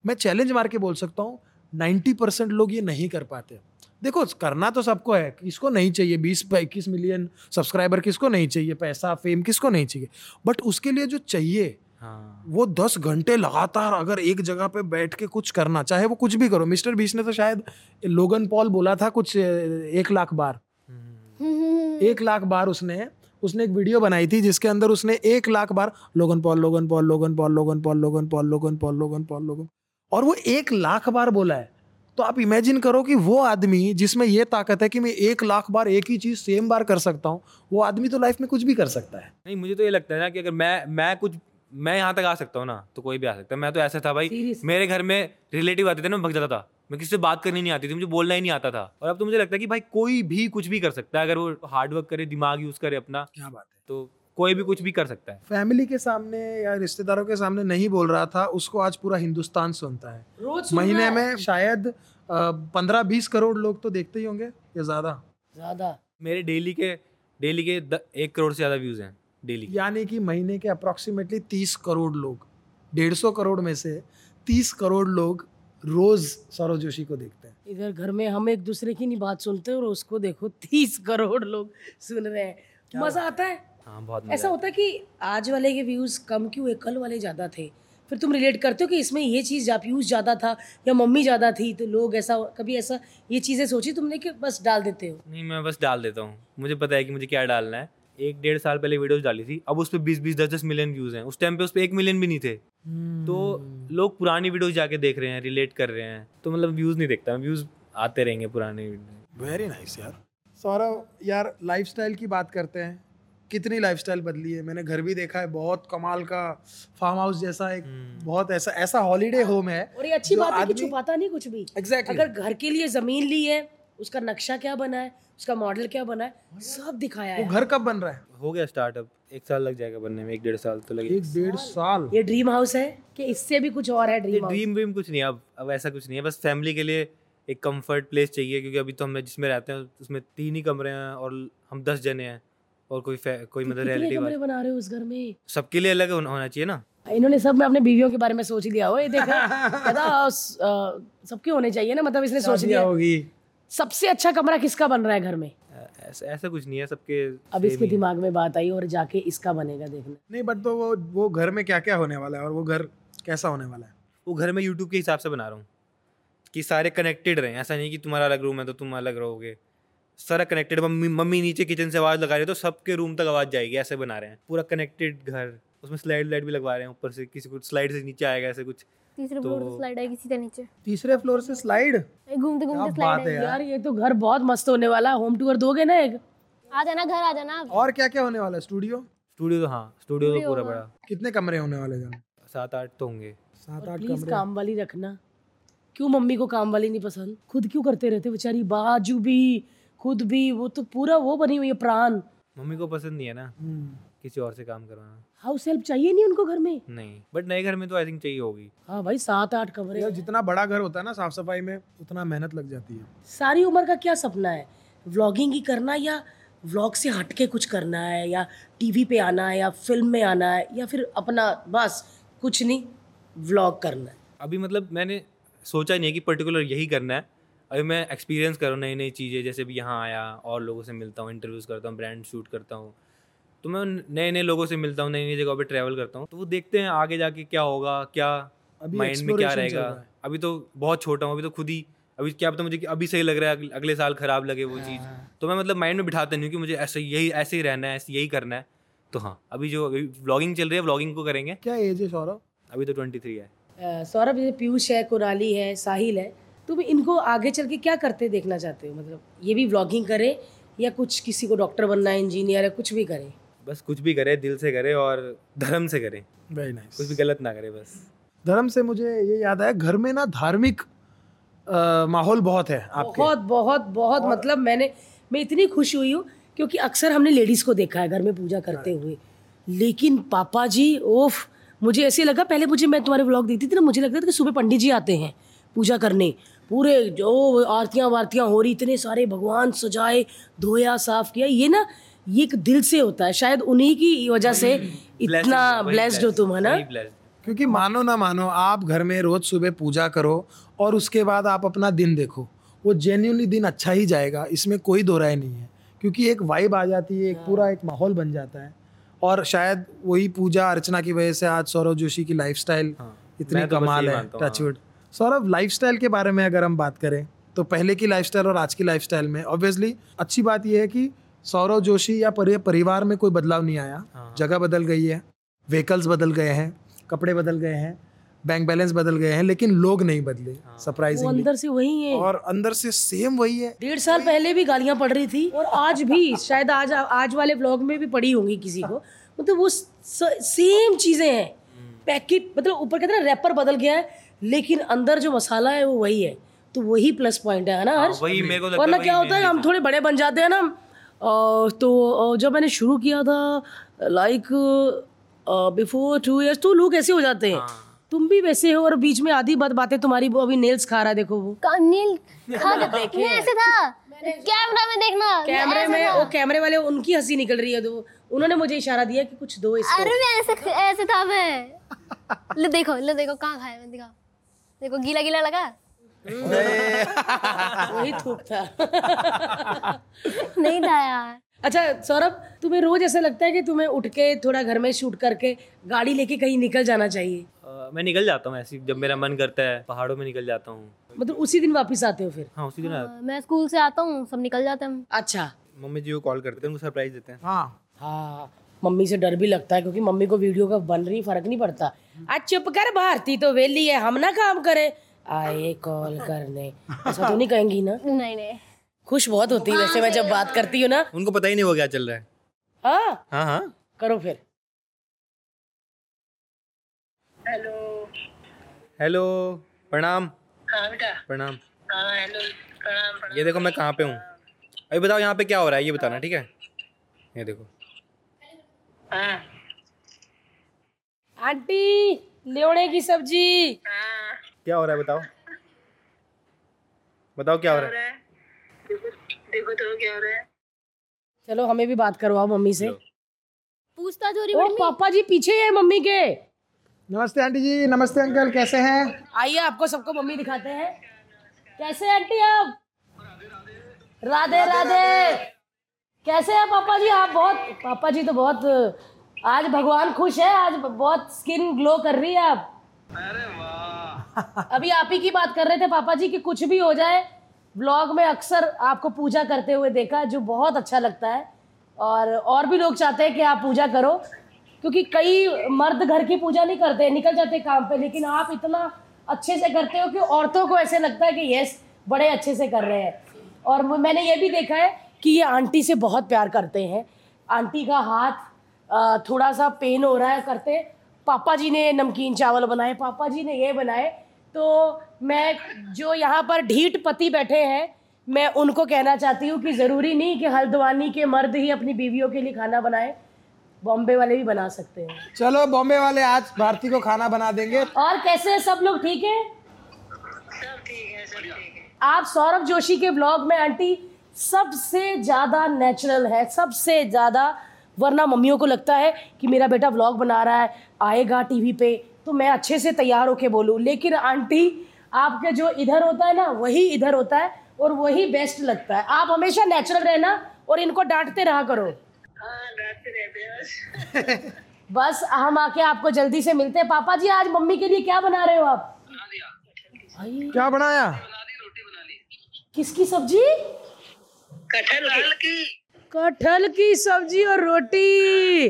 मैं चैलेंज मार के बोल सकता हूँ नाइन्टी परसेंट लोग ये नहीं कर पाते। देखो करना तो सबको है किसको नहीं चाहिए? बीस इक्कीस मिलियन सब्सक्राइबर किसको नहीं चाहिए? पैसा फेम किसको नहीं चाहिए? बट उसके लिए जो चाहिए हाँ। वो दस घंटे लगातार अगर एक जगह पे बैठ के कुछ करना चाहे वो कुछ भी करो। मिस्टर बीस ने तो शायद लोगन पॉल बोला था कुछ एक लाख बार। हम्म, एक लाख बार उसने उसने एक वीडियो बनाई थी जिसके अंदर उसने एक लाख बार Logan Paul Logan Paul Logan Paul Logan Paul Logan Paul Logan Paul Logan Paul लोगन और वो एक लाख बार बोला है। तो आप इमेजिन करो कि वो आदमी जिसमें ये ताकत है कि मैं एक लाख बार एक ही चीज़ सेम बार कर सकता हूँ वो आदमी तो लाइफ में कुछ भी कर सकता है। नहीं मुझे तो ये लगता है ना कि अगर मैं मैं कुछ मैं यहाँ तक आ सकता हूँ ना तो कोई भी आ सकता है। मैं तो ऐसा था भाई Seriously? मेरे घर में रिलेटिव आते थे ना मैं भग जाता था। मैं किसी से बात करनी नहीं आती थी मुझे बोलना ही नहीं आता था। और अब तो मुझे लगता है कि भाई कोई भी कुछ भी कर सकता है अगर वो हार्ड वर्क करे दिमाग यूज़ करे अपना क्या बात है। तो कोई भी कुछ भी कर सकता है। फैमिली के सामने या रिश्तेदारों के सामने नहीं बोल रहा था उसको आज पूरा हिंदुस्तान सुनता है। रोज महीने में शायद पंद्रह बीस करोड़ लोग तो देखते ही होंगे या ज़्यादा? ज़्यादा। मेरे डेली के डेली के एक करोड़ से ज़्यादा व्यूज़ हैं। डेली यानी कि महीने के अप्रोक्सीमेटली तीस करोड़ लोग डेढ़ सौ करोड़ में से तीस करोड़ लोग रोज सौरव जोशी को देखते हैं। इधर घर में हम एक दूसरे की नहीं बात सुनते और उसको देखो तीस करोड़ लोग सुन रहे हैं। मज़ा आता है? हाँ बहुत ऐसा होता है। कि आज वाले के व्यूज़ कम क्यों है कल वाले ज़्यादा थे। फिर तुम रिलेट करते हो कि इसमें ये चीज़ व्यूज़ ज़्यादा था या मम्मी ज़्यादा थी तो लोग ऐसा कभी ऐसा ये चीज़ें सोची तुमने कि बस डाल देते हो? नहीं मैं बस डाल देता हूँ। मुझे पता है कि मुझे क्या डालना है। एक डेढ़ साल पहले वीडियोस डाली थी अब उस पर बीस बीस दस दस मिलियन व्यूज़ हैं। उस टाइम पे उस पर एक मिलियन भी नहीं थे। तो लोग पुरानी वीडियोस जाके देख रहे हैं रिलेट कर रहे हैं। तो मतलब व्यूज़ नहीं देखता व्यूज़ आते रहेंगे पुराने वेरी नाइस यार। सौरव यार लाइफस्टाइल की बात करते हैं। कितनी लाइफस्टाइल बदली है? मैंने घर भी देखा है बहुत कमाल का फार्म हाउस जैसा एक बहुत ऐसा ऐसा हॉलीडे होम है और ये अच्छी बात है कि छुपाता नहीं कुछ भी। एग्जैक्टली अगर घर के लिए ज़मीन ली है उसका नक्शा क्या बना है उसका मॉडल क्या बना है सब दिखाया वो है। घर कब बन रहा है? हो गया स्टार्टअप एक साल लग जाएगा बनने में एक डेढ़ साल तो लगे एक डेढ़ साल। ये ड्रीम हाउस है कि इससे भी कुछ और है ड्रीम हाउस ड्रीम वीम कुछ नहीं अब अब ऐसा कुछ नहीं है बस फैमिली के लिए एक कंफर्ट प्लेस चाहिए क्योंकि अभी तो हम जिसमें रहते हैं उसमें तीन ही कमरे हैं और हम दस जने हैं और कोई कोई मतलब रिलेटिव कमरे बना रहे हो उस घर में? सबके लिए अलग होना होना चाहिए ना। इन्होंने सब में अपने बीवियों के बारे में सोच लिया हो ये देखा कहता सबके होने चाहिए ना मतलब इसने सोच लिया। होगी। सबसे अच्छा कमरा किसका बन रहा है घर में? ऐसा ऐसा कुछ नहीं है सबके अब इसके दिमाग में बात आई और जाके इसका बनेगा देखना। नहीं बट तो वो वो घर में क्या क्या होने वाला है और वो घर कैसा होने वाला है? वो घर में यूट्यूब के हिसाब से बना रहा हूँ कि सारे कनेक्टेड रहें। ऐसा नहीं कि तुम्हारा अलग रूम है तो तुम अलग रहोगे। सारा कनेक्टेड मम्मी मम्मी नीचे किचन से आवाज़ लगा रही है तो सबके रूम तक आवाज़ जाएगी ऐसे बना रहे हैं। पूरा कनेक्टेड घर। उसमें स्लाइड लाइट भी लगवा रहे हैं ऊपर से किसी को स्लाइड से नीचे आएगा ऐसे कुछ। तीसरे तो- फ्लोर से स्लाइड आएगी सीधे नीचे। तीसरे फ्लोर से स्लाइड घूमते घूमते स्लाइड है यार ये तो घर बहुत मस्त होने वाला होम टूर दोगे ना एक? आ जाना घर आ जाना। और क्या क्या होने वाला है? स्टूडियो स्टूडियो तो हाँ स्टूडियो तो पूरा बड़ा। कितने कमरे होने वाले में सात आठ तो होंगे। सात आठ प्लीज़ कमरे। काम वाली रखना। क्यों मम्मी को काम वाली नहीं पसंद? खुद क्यों करते रहते बेचारी? बाजू भी खुद भी वो तो पूरा वो बनी हुई है प्राण। मम्मी को पसंद नहीं है ना? हम्म। किसी और से काम करवाना। हाउस हेल्प चाहिए नहीं उनको घर में? नहीं बट नए घर में तो आई थिंक चाहिए होगी। हाँ भाई सात आठ कमरे यार जितना बड़ा घर होता है ना साफ़ सफ़ाई में उतना मेहनत लग जाती है। सारी उम्र का क्या सपना है? व्लॉगिंग ही करना या व्लॉग से हटके कुछ करना है या टीवी पे आना है या फ़िल्म में आना है या फिर अपना बस कुछ नहीं व्लॉग करना है। अभी मतलब मैंने सोचा नहीं है कि पर्टिकुलर यही करना है। अभी मैं एक्सपीरियंस करूँ नई नई चीज़ें जैसे भी यहाँ आया और लोगों से मिलता हूँ इंटरव्यूज़ करता हूँ ब्रांड शूट करता हूँ। तो मैं नए नए लोगों से मिलता हूँ नई नई जगहों पर ट्रैवल करता हूँ तो वो देखते हैं आगे जाके क्या होगा क्या माइंड में क्या रहेगा। अभी तो बहुत छोटा हूँ अभी तो खुद ही अभी क्या पता मुझे कि अभी सही लग रहा है अगले- साल खराब लगे वो चीज़। तो मैं मतलब माइंड में बिठाता नहीं हूँ कि मुझे ऐसे यही ऐसे ही रहना है ऐसे यही करना है। तो हाँ अभी जो अभी व्लॉगिंग चल रही है व्लॉगिंग को करेंगे। क्या एज है सौरभ? अभी तो ट्वेंटी थ्री है सौरभ जैसे पीयूष है कुराली है साहिल है तुम इनको आगे चल के क्या करते देखना चाहते हो? मतलब ये भी व्लॉगिंग करे या कुछ किसी को डॉक्टर बनना है इंजीनियर है कुछ भी करे? बस कुछ भी करे दिल से करे और धर्म से करे। वेरी नाइस कुछ भी गलत ना करे बस। धर्म से मुझे ये याद आया घर में ना धार्मिक माहौल बहुत है आपके। बहुत बहुत बहुत मतलब मैंने मैं इतनी खुश हुई हूँ क्योंकि अक्सर हमने लेडीज़ को देखा है घर में पूजा करते हुए। लेकिन पापा जी ओफ मुझे ऐसे लगा पहले मुझे मैं तुम्हारे व्लॉग देखती थी ना मुझे लगता था कि सुबह पंडित जी आते हैं पूजा करने। पूरे जो आरतियाँ वारतियाँ हो रही इतने सारे भगवान सजाए धोया साफ़ किया ये ना ये एक दिल से होता है। शायद उन्हीं की वजह से इतना ब्लेस्ड हो तुम है ना? क्योंकि मानो ना मानो आप घर में रोज सुबह पूजा करो और उसके बाद आप अपना दिन देखो। वो जेन्यूनली दिन अच्छा ही जाएगा। इसमें कोई दो राय नहीं है। क्योंकि एक वाइब आ जाती है एक पूरा एक माहौल बन जाता है। और शायद वही पूजा अर्चना की वजह से आज सौरभ जोशी की लाइफस्टाइल हाँ, इतनी तो कमाल है टचवुड सौरभ लाइफस्टाइल के बारे में अगर हम बात करें तो पहले की लाइफस्टाइल और आज की लाइफस्टाइल में ऑब्वियसली अच्छी बात यह है कि सौरव जोशी या परि, परिवार में कोई बदलाव नहीं आया। जगह बदल गई है व्हीकल्स बदल गए हैं कपड़े बदल गए हैं बैंक बैलेंस बदल गए हैं लेकिन लोग नहीं बदले वो सरप्राइजिंगली अंदर से वही है। और अंदर से सेम वही है। डेढ़ साल पहले भी गालियाँ पड़ रही थी और आज भी शायद आज आज वाले ब्लॉग में भी पड़ी होंगी किसी को। मतलब वो सेम चीज़ें हैं। पैकेट मतलब ऊपर कहते हैं रैपर बदल गया है लेकिन अंदर जो मसाला है वो वही है। तो वही प्लस पॉइंट है ना हर्ष? वही मेरे को वरना क्या होता है हम थोड़े बड़े बन जाते हैं ना अ, तो जब मैंने शुरू किया था लाइक बिफोर टू इयर्स तो लोग ऐसे हो जाते हैं। तुम भी वैसे हो और बीच में आधी बात बातें तुम्हारी वो अभी नेल्स खा रहा है देखो वो। नील खा मैं ऐसे था? कैमरा में देखना। कैमरे में वो कैमरे वाले उनकी हँसी निकल रही है तो उन्होंने मुझे इशारा दिया कि कुछ दो इसको। अरे मैं ऐसे ऐसे था मैं। ले देखो ले देखो कहाँ खाया मैं दिखा। देखो गीला गीला लगा। वही थूक था। नहीं था यार। अच्छा सौरभ तुम्हें रोज ऐसा लगता है कि तुम्हें उठ के थोड़ा घर में शूट करके गाड़ी लेके कहीं निकल जाना चाहिए? अ, मैं निकल जाता हूँ ऐसे जब मेरा मन करता है पहाड़ों में निकल जाता हूँ। मतलब उसी दिन वापस आते हो फिर? हाँ उसी दिन आ- मैं स्कूल से आता हूँ सब निकल जाते हैं। अच्छा। मम्मी जी को कॉल करते हैं उनको सरप्राइज़ देते हैं। हाँ। हाँ मम्मी से डर भी लगता है क्योंकि मम्मी को वीडियो का बन रही फ़र्क नहीं पड़ता। आज चुप कर भारती तो वेली है हम ना काम करे। आए कॉल करने। ऐसा तो नहीं कहेंगी ना? नहीं नहीं। खुश बहुत होती है वैसे मैं जब बात करती हूँ ना। उनको पता ही नहीं हो क्या चल रहा है। हाँ? हाँ हाँ। करो फिर। हेलो। प्रणाम। हाँ बेटा। प्रणाम। हाँ हेलो प्रणाम प्रणाम। ये देखो मैं कहाँ पे हूँ। अभी बताओ यहाँ पे क्या हो रहा है ये बताना ठीक है? ये देखो। हाँ। आंटी लेवड़े की सब्ज़ी। हाँ। क्या हो रहा है बताओ। बताओ क्या हो रहा है। देखो देखो तो क्या हो रहा है। चलो हमें भी बात करवाओ मम्मी से। पूछताछ हो रही ओ पापा जी पीछे है मम्मी के। नमस्ते आंटी जी नमस्ते अंकल कैसे हैं? आइए आपको सबको मम्मी दिखाते हैं। कैसे हैं आंटी आप? राधे राधे। कैसे हैं पापा जी आप? बहुत पापा जी तो बहुत आज भगवान खुश है आज बहुत स्किन ग्लो कर रही है आप। अभी आप ही की बात कर रहे थे पापा जी कि कुछ भी हो जाए व्लॉग में अक्सर आपको पूजा करते हुए देखा जो बहुत अच्छा लगता है। और और भी लोग चाहते हैं कि आप पूजा करो, क्योंकि कई मर्द घर की पूजा नहीं करते, निकल जाते काम पे, लेकिन आप इतना अच्छे से करते हो कि औरतों को ऐसे लगता है कि यस बड़े अच्छे से कर रहे हैं। और मैंने ये भी देखा है कि ये आंटी से बहुत प्यार करते हैं। आंटी का हाथ थोड़ा सा पेन हो रहा है करते पापा जी ने नमकीन चावल बनाए पापा जी ने ये बनाए। तो मैं जो यहाँ पर ढीठ पति बैठे हैं मैं उनको कहना चाहती हूँ कि ज़रूरी नहीं कि हल्द्वानी के मर्द ही अपनी बीवियों के लिए खाना बनाए बॉम्बे वाले भी बना सकते हैं। चलो बॉम्बे वाले आज भारती को खाना बना देंगे। और कैसे हैं सब लोग ठीक है? आप सौरभ जोशी के ब्लॉग में आंटी सबसे ज़्यादा नेचुरल है सबसे ज़्यादा वरना मम्मियों को लगता है कि मेरा बेटा व्लॉग बना रहा है आएगा टीवी पे। तो मैं अच्छे से तैयार होके बोलूँ। लेकिन आंटी आपके जो इधर होता है ना वही इधर होता है और वही बेस्ट लगता है। आप हमेशा नेचुरल रहना और इनको डांटते रहा करो। हाँ हैं बस। बस हम आके आपको जल्दी से मिलते हैं। पापा जी आज मम्मी के लिए क्या बना रहे हो आप? क्या बनाया? किसकी सब्ज़ी? कटहल की। कटहल की सब्ज़ी और रोटी।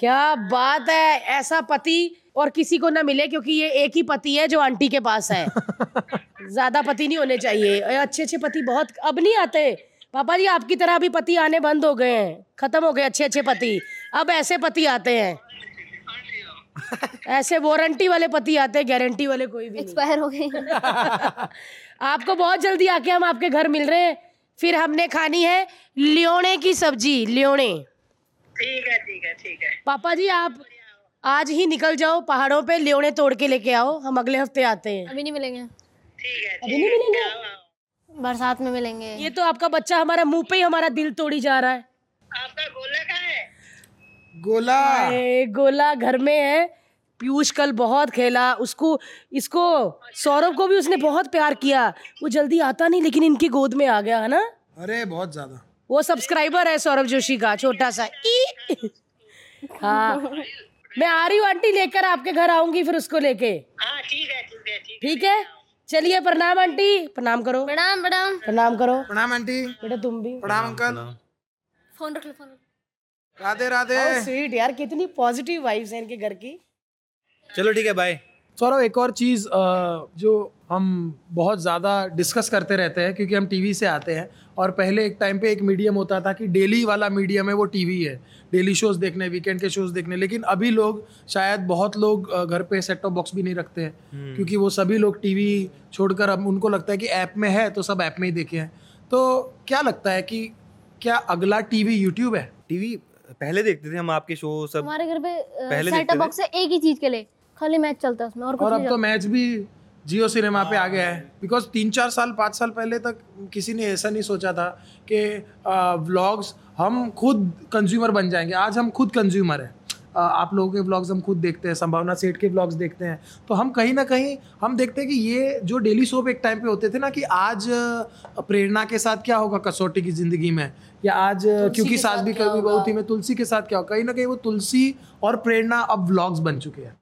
क्या बात है ऐसा पति और किसी को ना मिले क्योंकि ये एक ही पति है जो आंटी के पास है। ज़्यादा पति नहीं होने चाहिए। अच्छे अच्छे पति बहुत अब नहीं आते। पापा जी आपकी तरह अभी पति आने बंद हो गए हैं। खत्म हो गए अच्छे अच्छे पति। अब ऐसे पति आते हैं। ऐसे वारंटी वाले पति आते हैं गारंटी वाले कोई भी एक्सपायर हो गए आपको बहुत जल्दी आके हम आपके घर मिल रहे हैं। फिर हमने खानी है लियोने की सब्ज़ी लियोने। ठीक है ठीक है ठीक है। पापा जी आप आज ही निकल जाओ पहाड़ों पे लियोने तोड़ के लेके आओ हम अगले हफ़्ते आते हैं। अभी नहीं मिलेंगे। ठीक है अभी नहीं मिलेंगे? बरसात में मिलेंगे। ये तो आपका बच्चा हमारा मुँह पे ही हमारा दिल तोड़ी जा रहा है। आपका गोला कहाँ है? गोला। गोला घर में है। पीयूष कल बहुत खेला उसको इसको सौरभ को भी उसने बहुत प्यार किया। वो जल्दी आता नहीं लेकिन इनकी गोद में आ गया है ना? अरे बहुत ज़्यादा। वो सब्सक्राइबर है सौरभ जोशी का छोटा सा। हाँ। मैं आ रही हूँ आंटी लेकर आपके घर आऊँगी फिर उसको लेके। हाँ ठीक है ठीक है ठीक ठीक है? चलिए प्रणाम आंटी। प्रणाम करो। प्रणाम प्रणाम। प्रणाम करो। प्रणाम आंटी। बेटा तुम भी। प्रणाम अंकल। फ़ोन रख लो फ़ोन राधे राधे। स्वीट यार कितनी पॉजिटिव वाइब्स हैं इनके घर की। चलो ठीक है बाय सौरभ एक और चीज़ जो हम बहुत ज़्यादा डिस्कस करते रहते हैं क्योंकि हम टीवी से आते हैं और पहले एक टाइम पे एक मीडियम होता था कि डेली वाला मीडियम है वो टीवी है. डेली शोज़ देखने वीकेंड के शोज़ देखने. लेकिन अभी लोग शायद बहुत लोग घर पे सेट टॉप बॉक्स भी नहीं रखते हैं क्योंकि वो सभी लोग टीवी छोड़कर अब उनको लगता है कि ऐप में है तो सब ऐप में ही देखे हैं. तो क्या लगता है कि क्या अगला टीवी यूट्यूब है? टीवी पहले देखते थे हम आपके शो सब हमारे घर पे पहले सेट टॉप बॉक्स है एक ही चीज़ के लिए। खाली मैच चलता है उसमें और कुछ और अब तो मैच भी जियो सिनेमा पे आ गया है। बिकॉज़ तीन चार साल पाँच साल पहले तक किसी ने ऐसा नहीं सोचा था कि व्लॉग्स हम खुद कंज्यूमर बन जाएँगे। आज हम खुद कंज्यूमर हैं। आप लोगों के व्लॉग्स हम खुद देखते हैं संभावना सेठ के व्लॉग्स देखते हैं। तो हम कहीं ना कहीं हम देखते हैं कि ये जो डेली सोप एक टाइम पे होते थे ना कि आज प्रेरणा के साथ क्या होगा कसौटी की ज़िंदगी में? या आज क्योंकि सास भी कभी बहुत ही में तुलसी के साथ क्या होगा? कहीं ना कहीं वो तुलसी और प्रेरणा अब व्लॉग्स बन चुके हैं।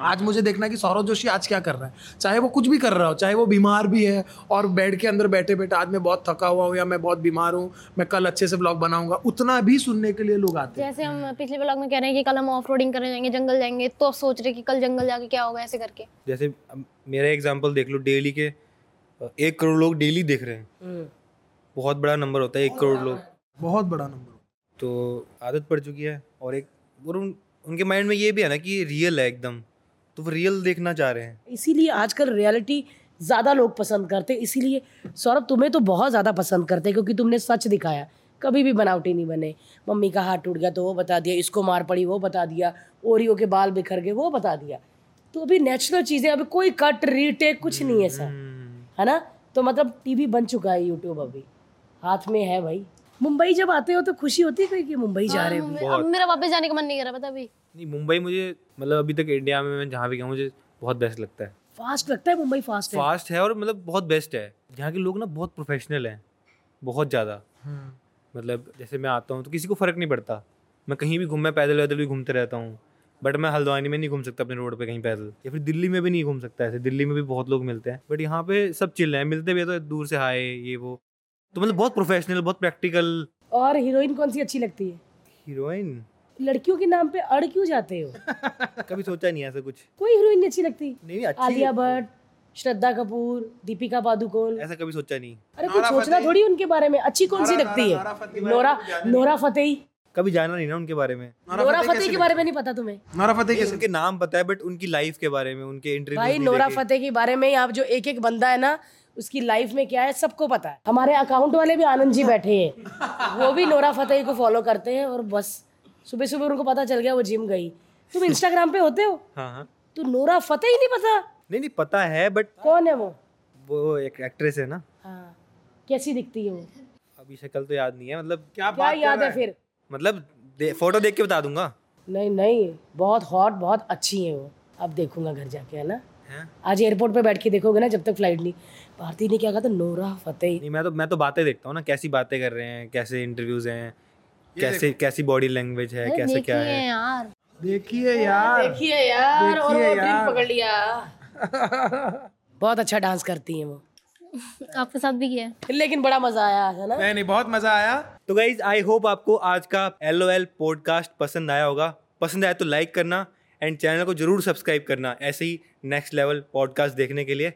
आज मुझे देखना है कि सौरभ जोशी आज क्या कर रहा है। चाहे वो कुछ भी कर रहा हो चाहे वो बीमार भी है और बेड के अंदर बैठे बैठे आज मैं बहुत थका हुआ हूँ या मैं बहुत बीमार हूँ मैं कल अच्छे से ब्लॉग बनाऊँगा उतना भी सुनने के लिए लोग आते हैं। जैसे हम पिछले ब्लॉग में कह रहे हैं कि कल हम ऑफ़ रोडिंग करने जाएँगे जंगल जाएँगे तो सोच रहे कि कल जंगल जाके क्या होगा ऐसे करके। जैसे मेरा एग्ज़ाम्पल देख लो डेली के एक करोड़ लोग डेली देख रहे हैं। हम्म। बहुत बड़ा नंबर होता है एक करोड़ लोग। बहुत बड़ा नंबर तो आदत पड़ चुकी है और एक और उन, उनके माइंड में ये भी है ना कि रियल है एकदम। तो वो रियल देखना चाह रहे हैं। इसीलिए आजकल रियलिटी ज़्यादा लोग पसंद करते हैं। इसीलिए सौरभ तुम्हें तो बहुत ज़्यादा पसंद करते हैं क्योंकि तुमने सच दिखाया। कभी भी बनावटी नहीं बने। मम्मी का हाथ टूट गया तो वो बता दिया इसको मार पड़ी वो बता दिया ओरियो के बाल बिखर गए वो बता दिया। तो अभी नेचुरल चीज़ें अभी कोई कट रीटेक कुछ नहीं है सर। है ना? तो मतलब टीवी बन चुका है यूट्यूब अभी। हाथ में है भाई। मुंबई जब आते हो तो खुशी होती है कि मुंबई जा रहे हो अब मेरा वापस जाने का मन नहीं कर रहा पता अभी। नहीं मुंबई मुझे मतलब अभी तक इंडिया में मैं जहाँ भी गया मुझे बहुत बेस्ट लगता है। फास्ट लगता है मुंबई फास्ट फास्ट है है और मतलब बहुत बेस्ट है। यहाँ के लोग ना बहुत प्रोफेशनल हैं बहुत ज़्यादा। मतलब जैसे मैं आता हूँ तो किसी को फ़र्क नहीं पड़ता। मैं कहीं भी घूम मैं पैदल वैदल भी घूमते रहता हूँ। बट मैं हल्द्वानी में नहीं घूम सकता अपने रोड पे कहीं पैदल। या फिर दिल्ली में भी नहीं घूम सकता ऐसे। दिल्ली में भी बहुत लोग मिलते हैं। बट यहाँ पे सब चिल हैं। मिलते भी तो दूर से हाय ये वो। तो मतलब बहुत प्रोफेशनल बहुत प्रैक्टिकल और हीरोइन कौन सी अच्छी लगती है? हीरोइन लड़कियों के नाम पे अड़ क्यों जाते हो? कभी सोचा नहीं ऐसा कुछ। कोई हीरोइन अच्छी लगती? नहीं नहीं अच्छी आलिया भट्ट श्रद्धा कपूर दीपिका पादुकोण। ऐसा कभी सोचा नहीं। अरे कुछ सोचना थोड़ी उनके बारे में। अच्छी कौन सी लगती है? Nora Nora Fatehi? कभी जाना नहीं ना उनके बारे में। नोरा फतेही के बारे में नहीं पता तुम्हें? नोरा फतेह के उनके नाम पता है बट उनकी लाइफ के बारे में उनके इंटरव्यू भाई नोरा फतेह के बारे में आप जो एक एक बंदा है ना उसकी लाइफ में क्या है सबको पता है। हमारे अकाउंट वाले भी आनंद जी बैठे हैं। वो भी नोरा फतेही को फॉलो करते हैं और बस। सुबह सुबह उनको पता चल गया वो जिम गई। तुम इंस्टाग्राम पे होते हो? हाँ हाँ। तो नोरा फतेही नहीं पता। नहीं नहीं पता है बट कौन है वो? वो एक एक्ट्रेस है ना। हाँ कैसी दिखती है वो? अभी शक्ल तो याद नहीं है मतलब क्या क्या याद है फिर? मतलब दे, फ़ोटो देख के बता दूँगा। नहीं नहीं बहुत हॉट बहुत अच्छी है वो। अब देखूँगा घर जाके है ना? हैं? आज एयरपोर्ट पे बैठ के देखोगे ना जब तक फ़्लाइट नहीं। भारती ने क्या कहा था? Nora Fatehi. नहीं मैं तो मैं तो बातें देखता हूँ ना कैसी बातें कर रहे हैं कैसे इंटरव्यूज़ हैं कैसे कैसी बॉडी लैंग्वेज है कैसे क्या है यार। देखिए यार। देखिए यार और देखिए वो। ड्रिल पकड़ लिया। बहुत अच्छा डांस करती है वो। आपके साथ भी किया लेकिन बड़ा मज़ा आया है ना? नहीं नहीं बहुत मज़ा आया। तो गाइज़ आई होप आपको आज का एल ओ एल पॉडकास्ट पसंद आया होगा। पसंद आया तो लाइक करना एंड चैनल को ज़रूर सब्सक्राइब करना ऐसे ही नेक्स्ट लेवल पॉडकास्ट देखने के लिए।